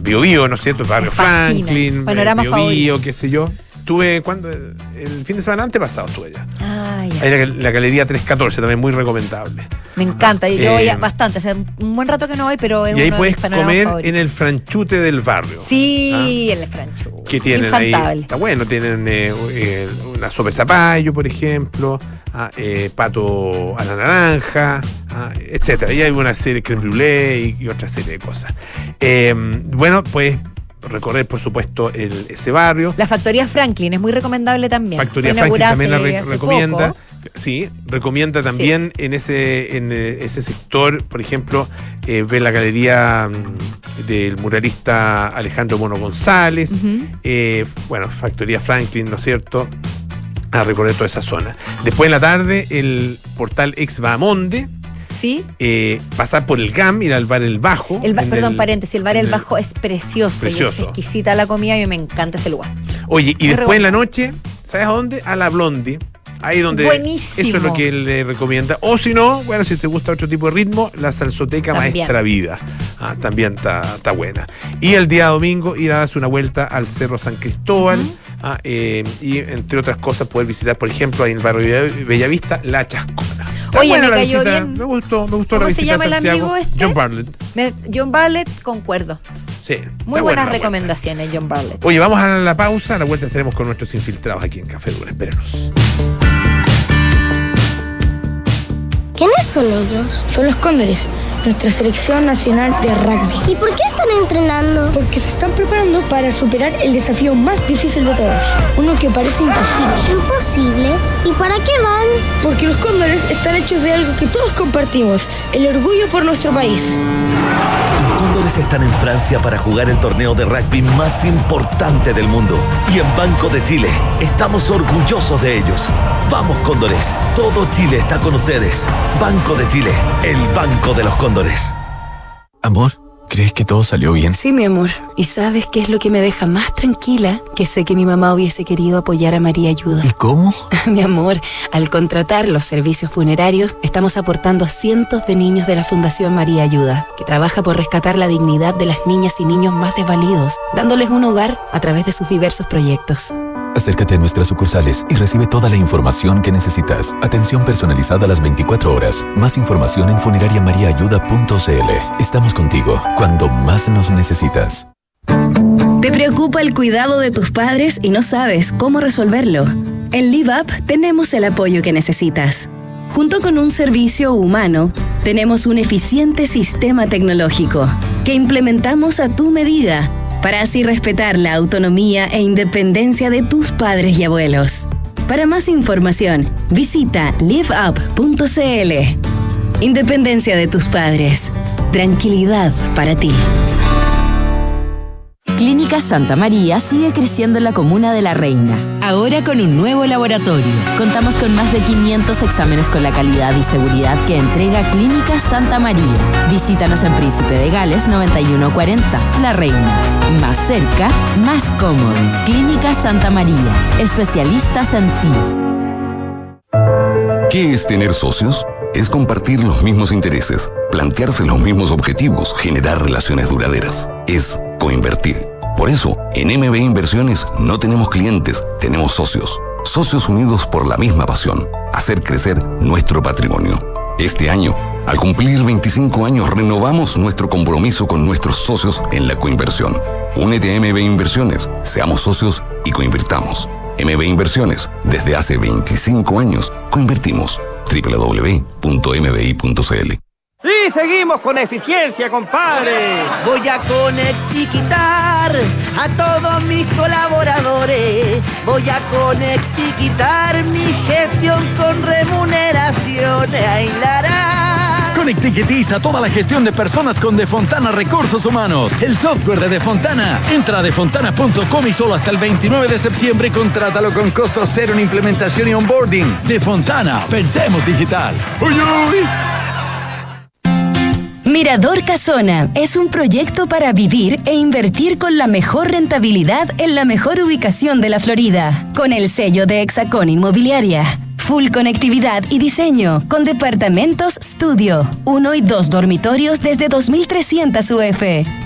Bio Bio, ¿no es cierto? Barrio. Franklin, Panorama Bio Bio, qué sé yo. Estuve, ¿cuándo? El fin de semana antepasado estuve allá. Ah, ya. Ahí la, la galería 314, también muy recomendable. Me encanta. Yo Eh, voy a- bastante. Hace un buen rato que no voy, pero es y ahí uno de puedes mis comer favoritos. en el franchute del barrio. Sí, en el franchu. que tienen ahí. Infantable. Está bueno, tienen eh, eh, una sopa de zapallo, por ejemplo, ah, eh, pato a la naranja, ah, etcétera. Y hay una serie de creme brûlée y, y otra serie de cosas. Eh, bueno, pues recorrer, por supuesto, el, ese barrio. La factoría Franklin es muy recomendable también. Factoría Franklin también la re- recomienda. poco. Sí, recomienda también en ese en eh, ese sector, por ejemplo, eh, ver la galería mm, del muralista Alejandro Mono González. Eh, bueno, Factoría Franklin, ¿no es cierto? A recorrer toda esa zona. Después en la tarde, el portal Ex Bahamonde, Sí. eh, pasar por el GAM, ir al bar El Bajo. El ba- en perdón, el- paréntesis, el bar El Bajo es precioso, y Precioso. es exquisita la comida y me encanta ese lugar. Oye, y después en la noche, ¿sabes a dónde? A la Blondie. Ahí donde Buenísimo. eso es lo que él le recomienda. O si no, bueno, si te gusta otro tipo de ritmo, la salsoteca También. Maestra Vida. Ah, también está, buena. Y el día domingo ir a darse una vuelta al Cerro San Cristóbal. Ah, eh, y entre otras cosas poder visitar, por ejemplo, ahí en el barrio Bella- Bellavista, La Chascona. Está Oye, me cayó bien. Me gustó, me gustó ¿Cómo la se llama el amigo este? John Bartlett. Me- John Bartlett, concuerdo. Sí. Muy buena buenas recomendaciones, John Bartlett. Oye, vamos a la pausa. A la vuelta estaremos con nuestros infiltrados aquí en Café Dura. Espérenos. ¿Quiénes son ellos? Son los cóndores. nuestra selección nacional de rugby. ¿Y por qué están entrenando? Porque se están preparando para superar el desafío más difícil de todos. Uno que parece imposible. Imposible. ¿Y para qué van? Porque los cóndores están hechos de algo que todos compartimos, el orgullo por nuestro país. Los Cóndores están en Francia para jugar el torneo de rugby más importante del mundo. Y en Banco de Chile estamos orgullosos de ellos. Vamos Cóndores, todo Chile está con ustedes. Banco de Chile, el Banco de los Cóndores. Amor, ¿crees que todo salió bien? Sí, mi amor. ¿Y sabes qué es lo que me deja más tranquila? Que sé que mi mamá hubiese querido apoyar a María Ayuda. ¿Y cómo? mi amor, al contratar los servicios funerarios, estamos aportando a cientos de niños de la Fundación María Ayuda, que trabaja por rescatar la dignidad de las niñas y niños más desvalidos, dándoles un hogar a través de sus diversos proyectos. Acércate a nuestras sucursales y recibe toda la información que necesitas. Atención personalizada a las 24 horas. Más información en funerariamariaayuda.cl. Estamos contigo cuando más nos necesitas. ¿Te preocupa el cuidado de tus padres y no sabes cómo resolverlo? En Live Up tenemos el apoyo que necesitas. Junto con un servicio humano, tenemos un eficiente sistema tecnológico que implementamos a tu medida para así respetar la autonomía e independencia de tus padres y abuelos. Para más información, visita liveup.cl. Independencia de tus padres. Tranquilidad para ti. Clínica Santa María sigue creciendo en la comuna de La Reina, ahora con un nuevo laboratorio. Contamos con más de 500 exámenes con la calidad y seguridad que entrega Clínica Santa María. Visítanos en Príncipe de Gales 9140, La Reina. Más cerca, más cómodo. Clínica Santa María, especialistas en ti. ¿Qué es tener socios? Es compartir los mismos intereses, plantearse los mismos objetivos, generar relaciones duraderas. Es coinvertir. Por eso, en MB Inversiones no tenemos clientes, tenemos socios. Socios unidos por la misma pasión, hacer crecer nuestro patrimonio. Este año, al cumplir 25 años, renovamos nuestro compromiso con nuestros socios en la coinversión. Únete a MB Inversiones, seamos socios y coinvirtamos. MB Inversiones, desde hace 25 años, coinvertimos. www.mbi.cl Y seguimos con eficiencia, compadre. Voy a conectiquitar a todos mis colaboradores. Voy a conectiquitar mi gestión con remuneraciones. La. Conectiquetiza toda la gestión de personas con Defontana Recursos Humanos. El software de Defontana. Entra a defontana.com y solo hasta el 29 de septiembre contrátalo con costo cero en implementación y onboarding. Defontana. Pensemos digital. ¡Uy, uy! Mirador Casona es un proyecto para vivir e invertir con la mejor rentabilidad en la mejor ubicación de la Florida, con el sello de Hexacón Inmobiliaria. Full conectividad y diseño, con departamentos estudio, uno y dos dormitorios desde 2.300 UF.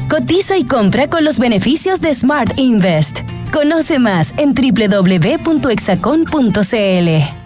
Cotiza y compra con los beneficios de Smart Invest. Conoce más en www.exacon.cl.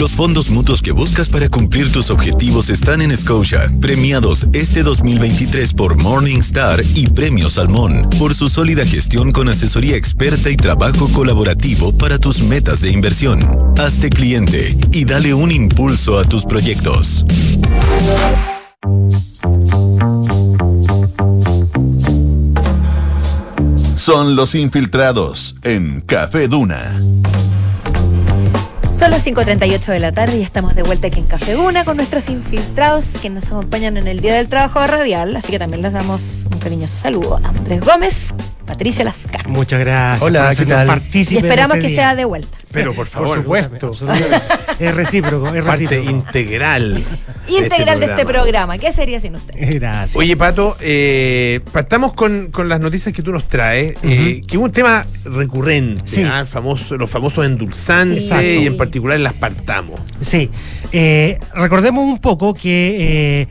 Los fondos mutuos que buscas para cumplir tus objetivos están en Scotia, premiados este 2023 por Morningstar y Premio Salmón, por su sólida gestión con asesoría experta y trabajo colaborativo para tus metas de inversión. Hazte cliente y dale un impulso a tus proyectos. Son los infiltrados en Café Duna. Son las 5.38 de la tarde y estamos de vuelta aquí en Café Una con nuestros infiltrados que nos acompañan en el Día del Trabajo Radial. Así que también les damos un cariñoso saludo a Andrés Gómez, Patricia Lascar. Muchas gracias. Hola, por ¿qué tal? Y esperamos que este sea de vuelta. Pero por favor, supuesto. es recíproco, es parte recíproco. integral. Integral de este programa. ¿Qué sería sin usted? Gracias. Oye, Pato, eh, partamos con, con las noticias que tú nos traes, eh, que es un tema recurrente, Sí. ¿ah? Famoso, los famosos endulzantes Sí. y en particular el aspartamo. Sí. Eh, recordemos un poco que eh,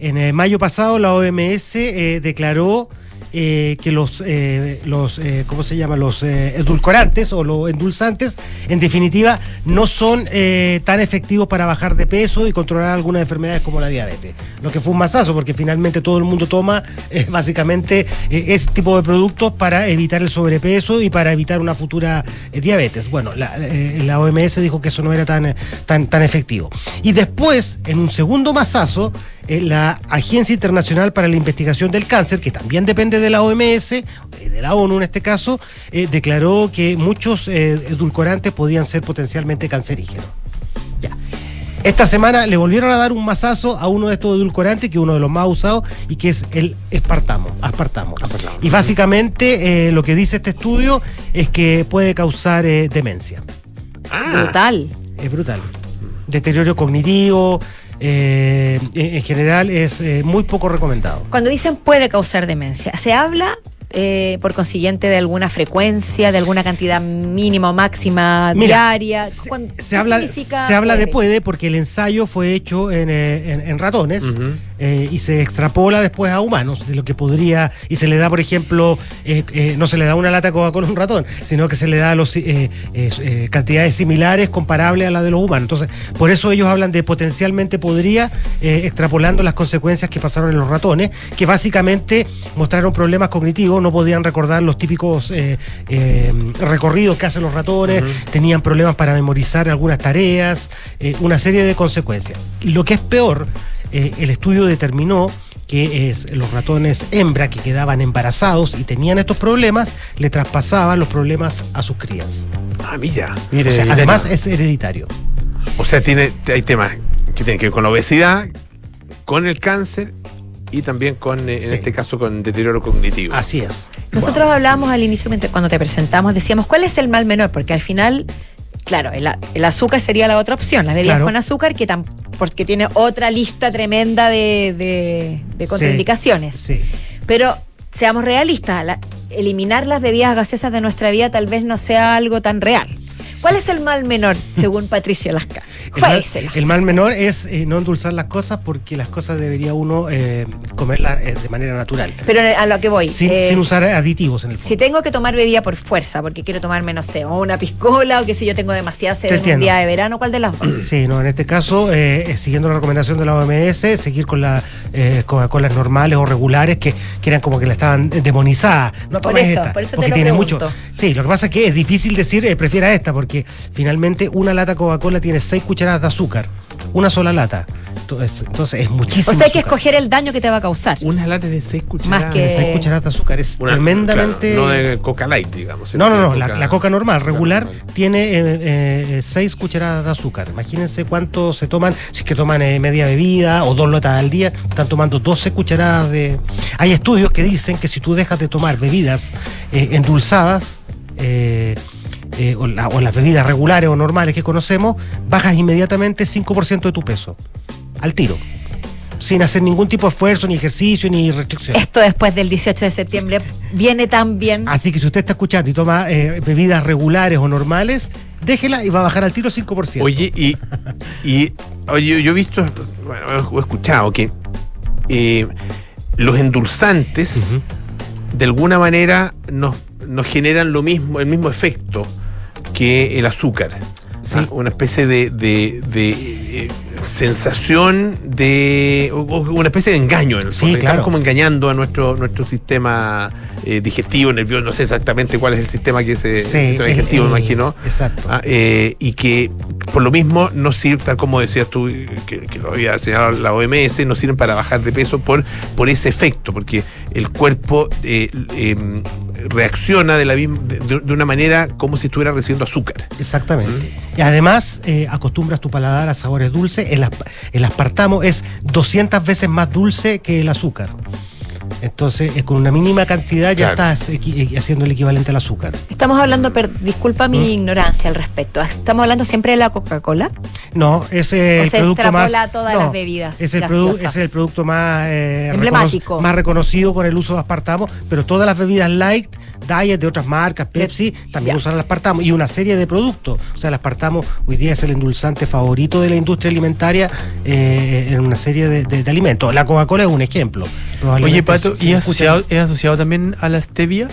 En mayo pasado la OMS eh, declaró eh, que los, eh, los eh, ¿cómo se llama? Los eh, edulcorantes o los endulzantes, en definitiva, no son tan efectivos para bajar de peso y controlar algunas enfermedades como la diabetes. Lo que fue un masazo, porque finalmente todo el mundo toma básicamente ese tipo de productos para evitar el sobrepeso y para evitar una futura diabetes. Bueno, la, la OMS dijo que eso no era tan, tan, tan efectivo. Y después, en un segundo masazo, la Agencia Internacional para la Investigación del Cáncer, que también depende de la OMS, eh, de la ONU en este caso, eh, declaró que muchos eh, edulcorantes podían ser potencialmente cancerígenos. Ya. Esta semana le volvieron a dar un masazo a uno de estos edulcorantes, que es uno de los más usados, y que es el espartamo. aspartamo. Y básicamente eh, lo que dice este estudio es que puede causar eh, demencia. Brutal. Es brutal. Deterioro cognitivo, eh, en en general es eh, muy poco recomendado. Cuando dicen puede causar demencia, ¿se habla eh, por consiguiente de alguna frecuencia, de alguna cantidad mínima o máxima Mira, diaria? ¿Cuán- Se habla, se habla de puede? porque el ensayo fue hecho en, eh, en- en ratones eh, y se extrapola después a humanos de lo que podría y se le da por ejemplo eh, eh, no se le da una lata Coca-Cola a un ratón sino que se le da los, cantidades similares comparables a la de los humanos. Entonces por eso ellos hablan de potencialmente podría extrapolando las consecuencias que pasaron en los ratones que básicamente mostraron problemas cognitivos no podían recordar los típicos recorridos que hacen los ratones tenían problemas para memorizar algunas tareas una serie de consecuencias. Lo que es peor eh, el estudio determinó que es los ratones hembra que quedaban embarazados y tenían estos problemas, le traspasaban los problemas a sus crías. Ah, mira. O sea, además es hereditario. O sea, tiene, hay temas que tienen que ver con la obesidad, con el cáncer y también con, eh, en Sí. este caso, con deterioro cognitivo. Así es. Nosotros hablábamos al inicio cuando te presentamos, decíamos, ¿cuál es el mal menor? Porque al final, claro, el, azúcar sería la otra opción, las bebidas Claro. con azúcar, que tam- porque tiene otra lista tremenda de, de- de contraindicaciones. Sí. Pero seamos realistas, la- eliminar las bebidas gaseosas de nuestra vida tal vez no sea algo tan real. ¿Cuál es el mal menor, según Patricio Lasca? El ¿Cuál mal, el- mal menor es eh, no endulzar las cosas porque las cosas debería uno eh, comerlas eh, de manera natural. Pero a lo que voy. Sin, usar aditivos en el fondo. Si tengo que tomar bebida por fuerza, porque quiero tomarme, no sé, o una piscola, o que si yo tengo demasiada sed en un día de verano, ¿cuál de las dos? Sí, no, en este caso, eh, eh, siguiendo la recomendación de la OMS, seguir con las eh, Coca-Colas normales o regulares que, que eran como que la estaban demonizadas. No Por tomes eso, esta, por eso te porque lo tiene pregunto. mucho. Sí, lo que pasa es que es difícil decir eh, prefiera esta, porque finalmente una lata Coca-Cola tiene 6 cucharadas de azúcar. Una sola lata. Entonces, es muchísimo. O sea, hay que azúcar. escoger el daño que te va a causar. Una lata de 6 Más De seis que. cucharadas de azúcar. Es Una- tremendamente. claro, no de Coca Light, digamos. No, no, no, de la, la coca normal, regular, tiene 6 cucharadas de azúcar. Imagínense cuánto se toman, si es que toman eh, media bebida o dos latas al día, están tomando 12 cucharadas de... Hay estudios que dicen que si tú dejas de tomar bebidas eh, endulzadas, eh, eh, o, la- o las bebidas regulares o normales que conocemos, bajas inmediatamente 5% de tu peso, al tiro, sin hacer ningún tipo de esfuerzo, ni ejercicio, ni restricción. Esto después del 18 de septiembre viene tan bien. Así que si usted está escuchando y toma eh, bebidas regulares o normales, déjela y va a bajar al tiro 5%. Oye, y, y oye, yo, he visto, bueno, he escuchado que eh, los endulzantes de alguna manera nos, nos generan lo mismo, el mismo efecto que el azúcar. Ah, Una especie de, de- de, eh, sensación de. una especie de engaño en el Sí, fondo. Estamos claro. como engañando a nuestro, nuestro sistema eh, digestivo, nervioso, no sé exactamente cuál es el sistema que se Sí, digestivo, me imagino. Exacto. Ah, eh, y que por lo mismo no sirve, tal como decías tú, que, que lo había señalado la OMS, no sirven para bajar de peso por, por ese efecto, porque el cuerpo eh, eh, reacciona de, la, misma- de, de una manera como si estuviera recibiendo azúcar. Exactamente. Y además, eh, acostumbras tu paladar a sabores dulces. El, asp- el aspartamo es 200 veces más dulce que el azúcar. Entonces, eh, con una mínima cantidad ya Claro. estás equi- eh, haciendo el equivalente al azúcar. Estamos hablando, per- disculpa mi ignorancia al respecto. Estamos hablando siempre de la Coca-Cola. No, ese es se el producto más. todas no, las bebidas Es el, produ- gaseosas. ese es el producto más, eh, Emblemático. recono- más reconocido con el uso de aspartamo, pero todas las bebidas light, diet de otras marcas, Pepsi, también usan el aspartamo y una serie de productos. O sea, el aspartamo hoy día es el endulzante favorito de la industria alimentaria eh, en una serie de, de- de alimentos. La Coca-Cola es un ejemplo. Oye, Pato, ¿y asociado, es asociado también a la stevia?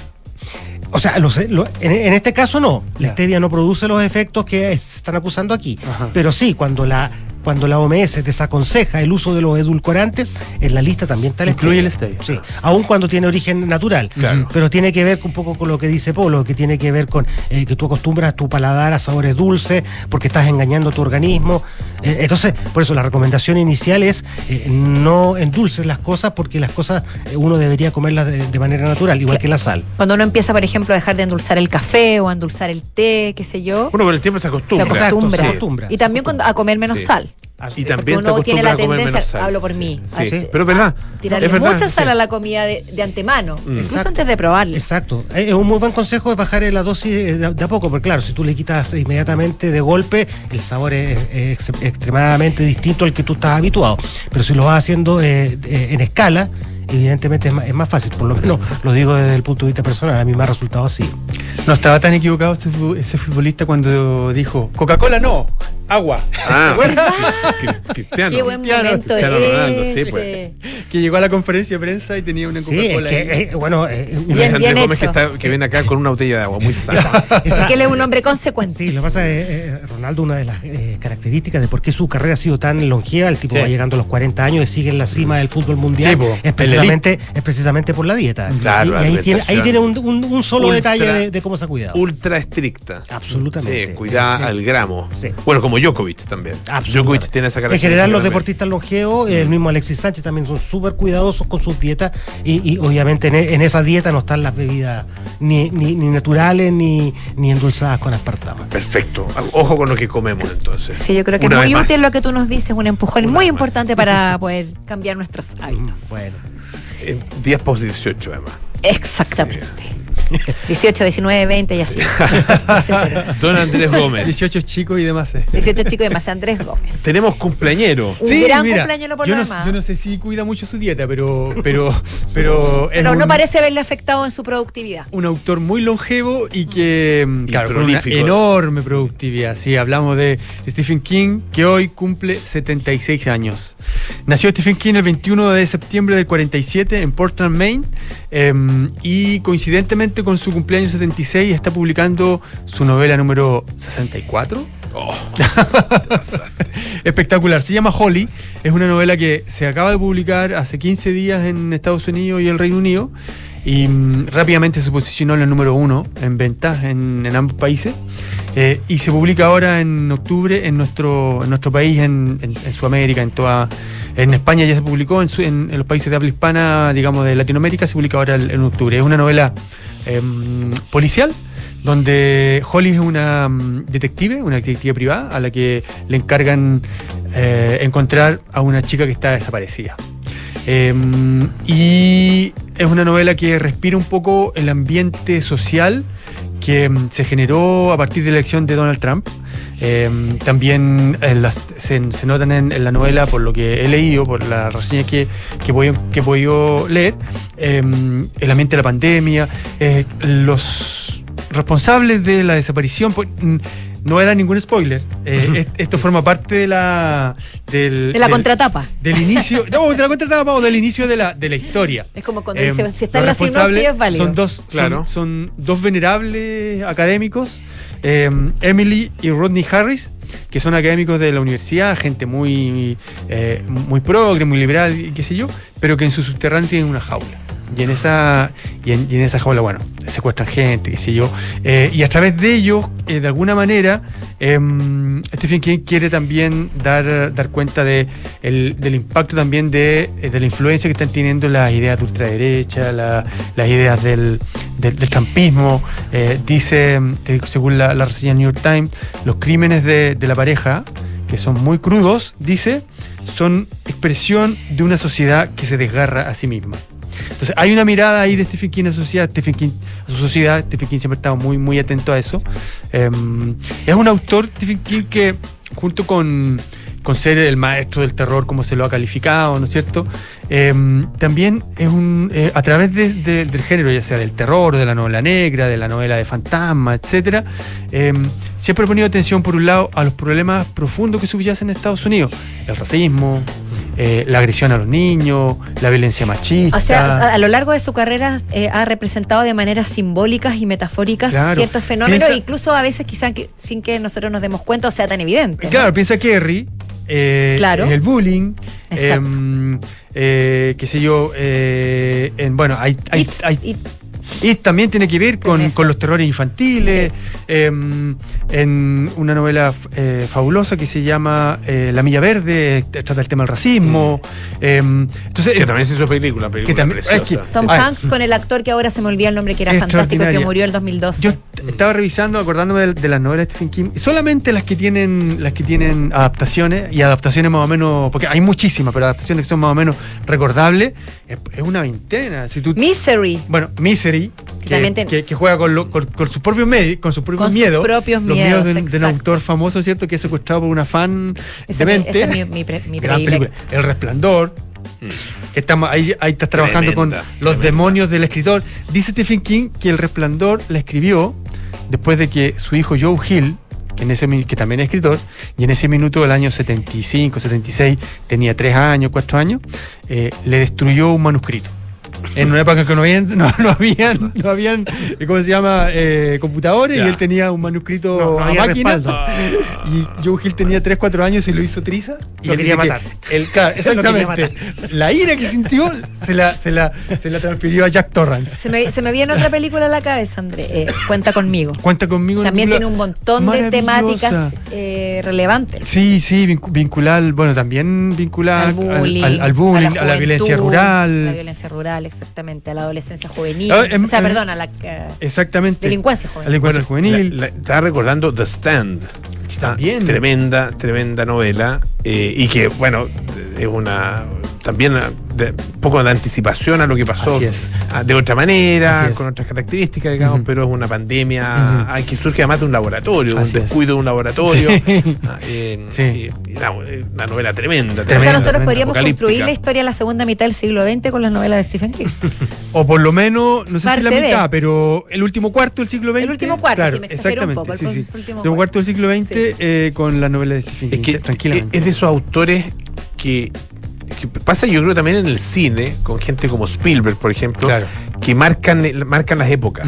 O sea, los- en, en este caso no. La stevia no produce los efectos que se están acusando aquí. Pero sí, cuando la cuando la OMS desaconseja el uso de los edulcorantes, en la lista también está el Incluye el stevia. Sí, aun cuando tiene origen natural. Claro. Pero tiene que ver un poco con lo que dice Polo, que tiene que ver con eh, que tú acostumbras tu paladar a sabores dulces, porque estás engañando a tu organismo. Eh, entonces, por eso la recomendación inicial es eh, no endulces las cosas, porque las cosas eh, uno debería comerlas de, de manera natural, igual que la sal. Cuando uno empieza, por ejemplo, a dejar de endulzar el café o a endulzar el té, qué sé yo. Uno con el tiempo se se acostumbra. acostumbra. Sí. Y también cuando- a comer menos Sí. sal. Y también uno te tiene la acostumbras a comer tendencia, menos sal. hablo por mí, Sí, a- sí. pero es verdad. tirarle es verdad, mucha sal sí. a la comida de, de antemano, incluso Exacto. antes de probarla. Exacto. Eh, Es un muy buen consejo de bajar la dosis eh, de, de a poco, porque claro, si tú le quitas inmediatamente de golpe, el sabor es, es ex- extremadamente distinto al que tú estás habituado. Pero si lo vas haciendo eh, en escala, evidentemente es más, es más fácil. Por lo menos lo digo desde el punto de vista personal. A mí me ha resultado así. No estaba tan equivocado ese fu- ese futbolista cuando dijo Coca-Cola no, agua. Ah. Cristiano. Qué buen Cristiano, momento Cristiano Ronaldo, sí, pues. Que llegó a la conferencia de prensa y tenía una Sí, es Coca-Cola. que, eh, bueno, eh, Bien, Gómez que, hecho. está, que viene acá con una botella de agua muy sana. esa- Que él es un hombre consecuente. Sí, lo que pasa es, eh, Ronaldo, una de las eh, características de por qué su carrera ha sido tan longeva, el tipo Sí. va llegando a los 40 años y sigue en la cima del fútbol mundial, Sí, po, es, precisamente, es precisamente por la dieta. Claro, y, y ahí tiene, ahí tiene un, un- un solo Ultra- detalle de, de cómo se ha cuidado. Ultra estricta. Absolutamente. Sí, cuidada Sí. al gramo. Sí. Bueno, como Djokovic también. Djokovic tiene esa En característica. general, los deportistas longevos, el mismo Alexis Sánchez también son súper cuidadosos con sus dietas y, y obviamente en, e- en esa dieta no están las bebidas ni, ni, ni naturales ni, ni endulzadas con aspartamo. Perfecto. Ojo con lo que comemos entonces. Sí, yo creo que Una es muy más. útil lo que tú nos dices, un empujón Una muy más. importante para poder cambiar nuestros hábitos. Bueno. En 10 post 18 además. Exactamente. 18, 19, 20 y así. Don Andrés Gómez. 18 chicos y demás. eh. 18 chicos de más Andrés Gómez. Tenemos cumpleañero. Un gran cumpleañero por yo, lo no, demás. yo no sé si cuida mucho su dieta, pero pero pero Pero no un- parece haberle afectado en su productividad. un autor muy longevo y que, mm, claro, con una prolífico. enorme productividad. Sí, hablamos de Stephen King, que hoy cumple 76 años. Nació Stephen King el 21 de septiembre del 47 en Portland, Maine, em, y coincidentemente con su cumpleaños 76 está publicando su novela número 64. Oh, Espectacular. Se llama Holly. Es una novela que se acaba de publicar hace 15 días en Estados Unidos y el Reino Unido. Y mm, rápidamente se posicionó en el número uno en ventas en, en ambos países. Eh, y se publica ahora en octubre en nuestro, en nuestro país, en, en- en Sudamérica, en toda. En España ya se publicó, en, su- en- en los países de habla hispana, digamos, de Latinoamérica, se publica ahora el- en octubre. Es una novela em, policial donde Holly es una mm, detective, una detective privada, a la que le encargan eh, encontrar a una chica que está desaparecida. Eh, y es una novela que respira un poco el ambiente social que mm, se generó a partir de la elección de Donald Trump. Eh, también eh, las- se, se notan en, en la novela, por lo que he leído, por las reseñas que, que, voy, que he podido leer, eh, el ambiente de la pandemia, eh, los responsables de la desaparición. pues, no voy a dar ningún spoiler. eh, est- esto forma parte de la. Del, De la del- contratapa. Del inicio. No, de la contratapa o del inicio de la, de la historia. Es como cuando Em, dice, si está en la sinopsis es válido. Son dos, Claro. son, son dos venerables académicos, em, Emily y Rodney Harris, que son académicos de la universidad, gente muy, eh, muy progre, muy liberal, qué sé yo, pero que en su subterráneo tienen una jaula. Y en esa, y en, esa jaula, bueno, secuestran gente, qué sé yo. Eh, y a través de ellos, eh, de alguna manera, em, Stephen King quiere también dar, dar cuenta de el- del impacto también de, eh, de la influencia que están teniendo las ideas de ultraderecha, la- las ideas del, del, del trumpismo. Eh, dice, eh, según la, la reseña New York Times, los crímenes de, de la pareja, que son muy crudos, dice, son expresión de una sociedad que se desgarra a sí misma. Entonces hay una mirada ahí de Stephen King a su sociedad, Stephen King, a su sociedad, Stephen King siempre estaba muy, muy atento a eso. Em, es un autor, Stephen King, que junto con, con ser el maestro del terror, como se lo ha calificado, ¿no es cierto? Em, también es un, eh, a través de- de- del género, ya sea del terror, de la novela negra, de la novela de fantasma, etcétera, em, siempre ha ponido atención, por un lado, a los problemas profundos que subyacen en Estados Unidos: el racismo, eh, la agresión a los niños, la violencia machista. O sea, a, lo largo de su carrera eh, ha representado de maneras simbólicas y metafóricas Claro. ciertos fenómenos, Piensa- incluso a veces quizá que- sin que nosotros nos demos cuenta o sea tan evidente. ¿no? Claro, piensa Kerry, eh, Claro. en el bullying, em, eh, qué sé yo, eh, en, bueno, hay, hay, hay- y también tiene que ver con, con los terrores infantiles, em, en una novela eh, fabulosa que se llama eh, La Milla Verde, eh, trata el tema del racismo. em, entonces, Que también se hizo película, película que también- preciosa. es que- Tom Ah, Hanks con el actor que ahora se me olvidó el nombre, que era fantástico, que murió el 2012. Yo estaba revisando, acordándome de, de las novelas de Stephen King, solamente las que tienen, las que tienen adaptaciones, y adaptaciones más o menos, porque hay muchísimas, pero adaptaciones que son más o menos recordables, es, es una veintena. Si tú, Misery. bueno, Misery, que, también tiene- que- que juega con, lo- con- con sus propios medios, con sus propios Con sus miedos. propios los miedos, de, de un autor famoso, ¿cierto? Que es secuestrado por una fan Esa es mi- demente. esa es mi- mi pre- mi Gran predilecta. película. El Resplandor. que Estamos, ahí, ahí estás trabajando Tremenda, con los demonios del escritor. Dice Stephen King que El Resplandor la escribió después de que su hijo Joe Hill, que, en ese, mi- que también es escritor, y en ese minuto del año 75, 76, tenía 3 años, 4 años, eh, le destruyó un manuscrito. En una época en que no habían, no, no habían, no habían eh, ¿cómo se llama? Eh, computadores Ya. y él tenía un manuscrito No, no a máquina. respaldo. Y Joe Hill tenía 3, 4 años y lo hizo triza. Y Lo él quería que matar. el- claro, exactamente. La ira que sintió se la, se la, se la transfirió a Jack Torrance. Se me, se me viene otra película a la cabeza, André. eh, Cuenta conmigo. Cuenta conmigo. También tiene un montón de temáticas eh, relevantes. Sí, sí, vincu- vincular, bueno, también vincular Al bullying, al, al bullying, a la, juventud, violencia A la rural. violencia rural, exactamente. A la adolescencia juvenil. Ah, em- o sea, em- perdón, a la eh, Exactamente. delincuencia juvenil. Delincuencia Bueno, juvenil. la- la- estaba recordando The Stand. Está También. Tremenda, tremenda novela. eh, y que, bueno, es una. También eh, de- un poco de anticipación a lo que pasó. Así es. Ah, De otra manera, Así es. con otras características, digamos, pero es una pandemia ah, que surge además de un laboratorio, Así un es. descuido de un laboratorio. Sí. Ah, eh, Sí. y- y una, novela tremenda. o sea, nosotros tremenda, podríamos construir la historia de la segunda mitad del siglo XX con las novelas de Stephen King. O por lo menos, no sé si Parte la de. mitad, pero el último cuarto del siglo XX. El último cuarto, claro, sí, me exageré un exactamente, poco, el sí, pr- sí. último cuarto del siglo XX Eh, con la novela de Stephen King. Es que tranquilamente. es de esos autores que, que pasa yo creo también en el cine, con gente como Spielberg, por ejemplo, Claro. que marcan, marcan las épocas.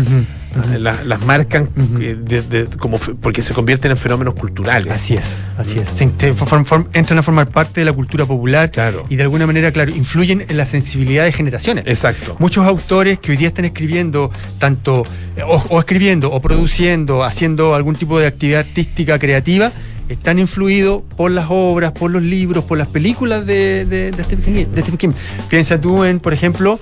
Las marcan eh, de- de- como porque se convierten en fenómenos culturales. Así es, así es. Se inte- form- form- entran a formar parte de la cultura popular Claro. y de alguna manera, claro, influyen en la sensibilidad de generaciones. Exacto. Muchos autores que hoy día están escribiendo, tanto eh, o, o escribiendo o produciendo, haciendo algún tipo de actividad artística creativa, están influidos por las obras, por los libros, por las películas de, de- de Stephen King, de Stephen King. Piensa tú en, por ejemplo,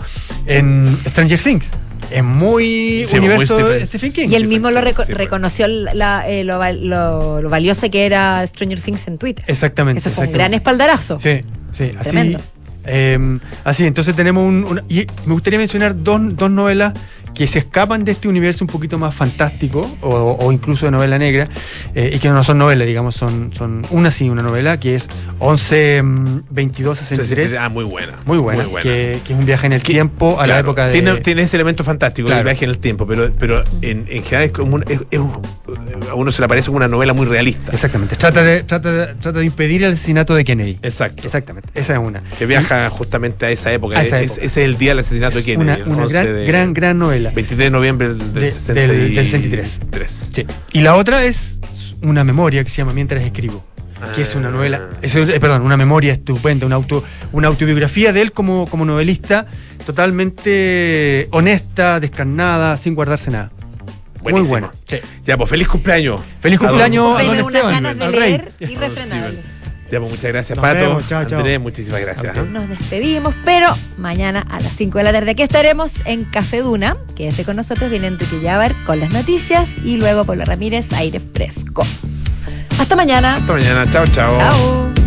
en Stranger Things. Es muy Sí, universo muy de Stephen- Stephen King. Y él mismo lo reco- Sí, reconoció la- eh, lo, lo- lo valiosa que era Stranger Things en Twitter. Exactamente. Eso fue un gran espaldarazo. Sí, sí, así. Tremendo. eh, así, entonces tenemos un. una- y me gustaría mencionar dos, dos novelas que se escapan de este universo un poquito más fantástico o, o incluso de novela negra eh, y que no son novelas, digamos, son, son una sí, una novela que es 11 mm, 22 63. Ah, muy buena. Muy buena, Que, que es un viaje en el tiempo a la época de. tiene, tiene ese elemento fantástico Claro. del viaje en el tiempo, pero, pero en, en general es como un- es- es un- a uno se le parece como una novela muy realista. Exactamente, trata de, trata, de, trata de impedir el asesinato de Kennedy. Exacto. Exactamente, esa es una. Que viaja justamente a esa época. A esa Es- ese es el día del asesinato Es de Kennedy. una, el una 11 gran, de- gran, gran novela. 23 de noviembre del, De- 63. del- del 63. Sí. Y la otra es una memoria que se llama Mientras escribo. Que es una Ah. novela, es, eh, perdón, una memoria estupenda, una, auto, una autobiografía de él como, como novelista, totalmente honesta, descarnada, sin guardarse nada. Muy buena. Ya, pues feliz cumpleaños. Feliz A don- cumpleaños a don unas Esteban, ganas de al rey. leer irrefrenables. Ya, pues muchas gracias, Nos Pato. vemos. Chao, muchísimas gracias. ¿eh? Nos despedimos, pero mañana a las 5 de la tarde aquí estaremos en Café Duna. Quédese con nosotros, viene Enrique Llávar con las noticias y luego Pablo Ramírez, aire fresco. Hasta mañana. Hasta mañana. Chao, chao. Chao.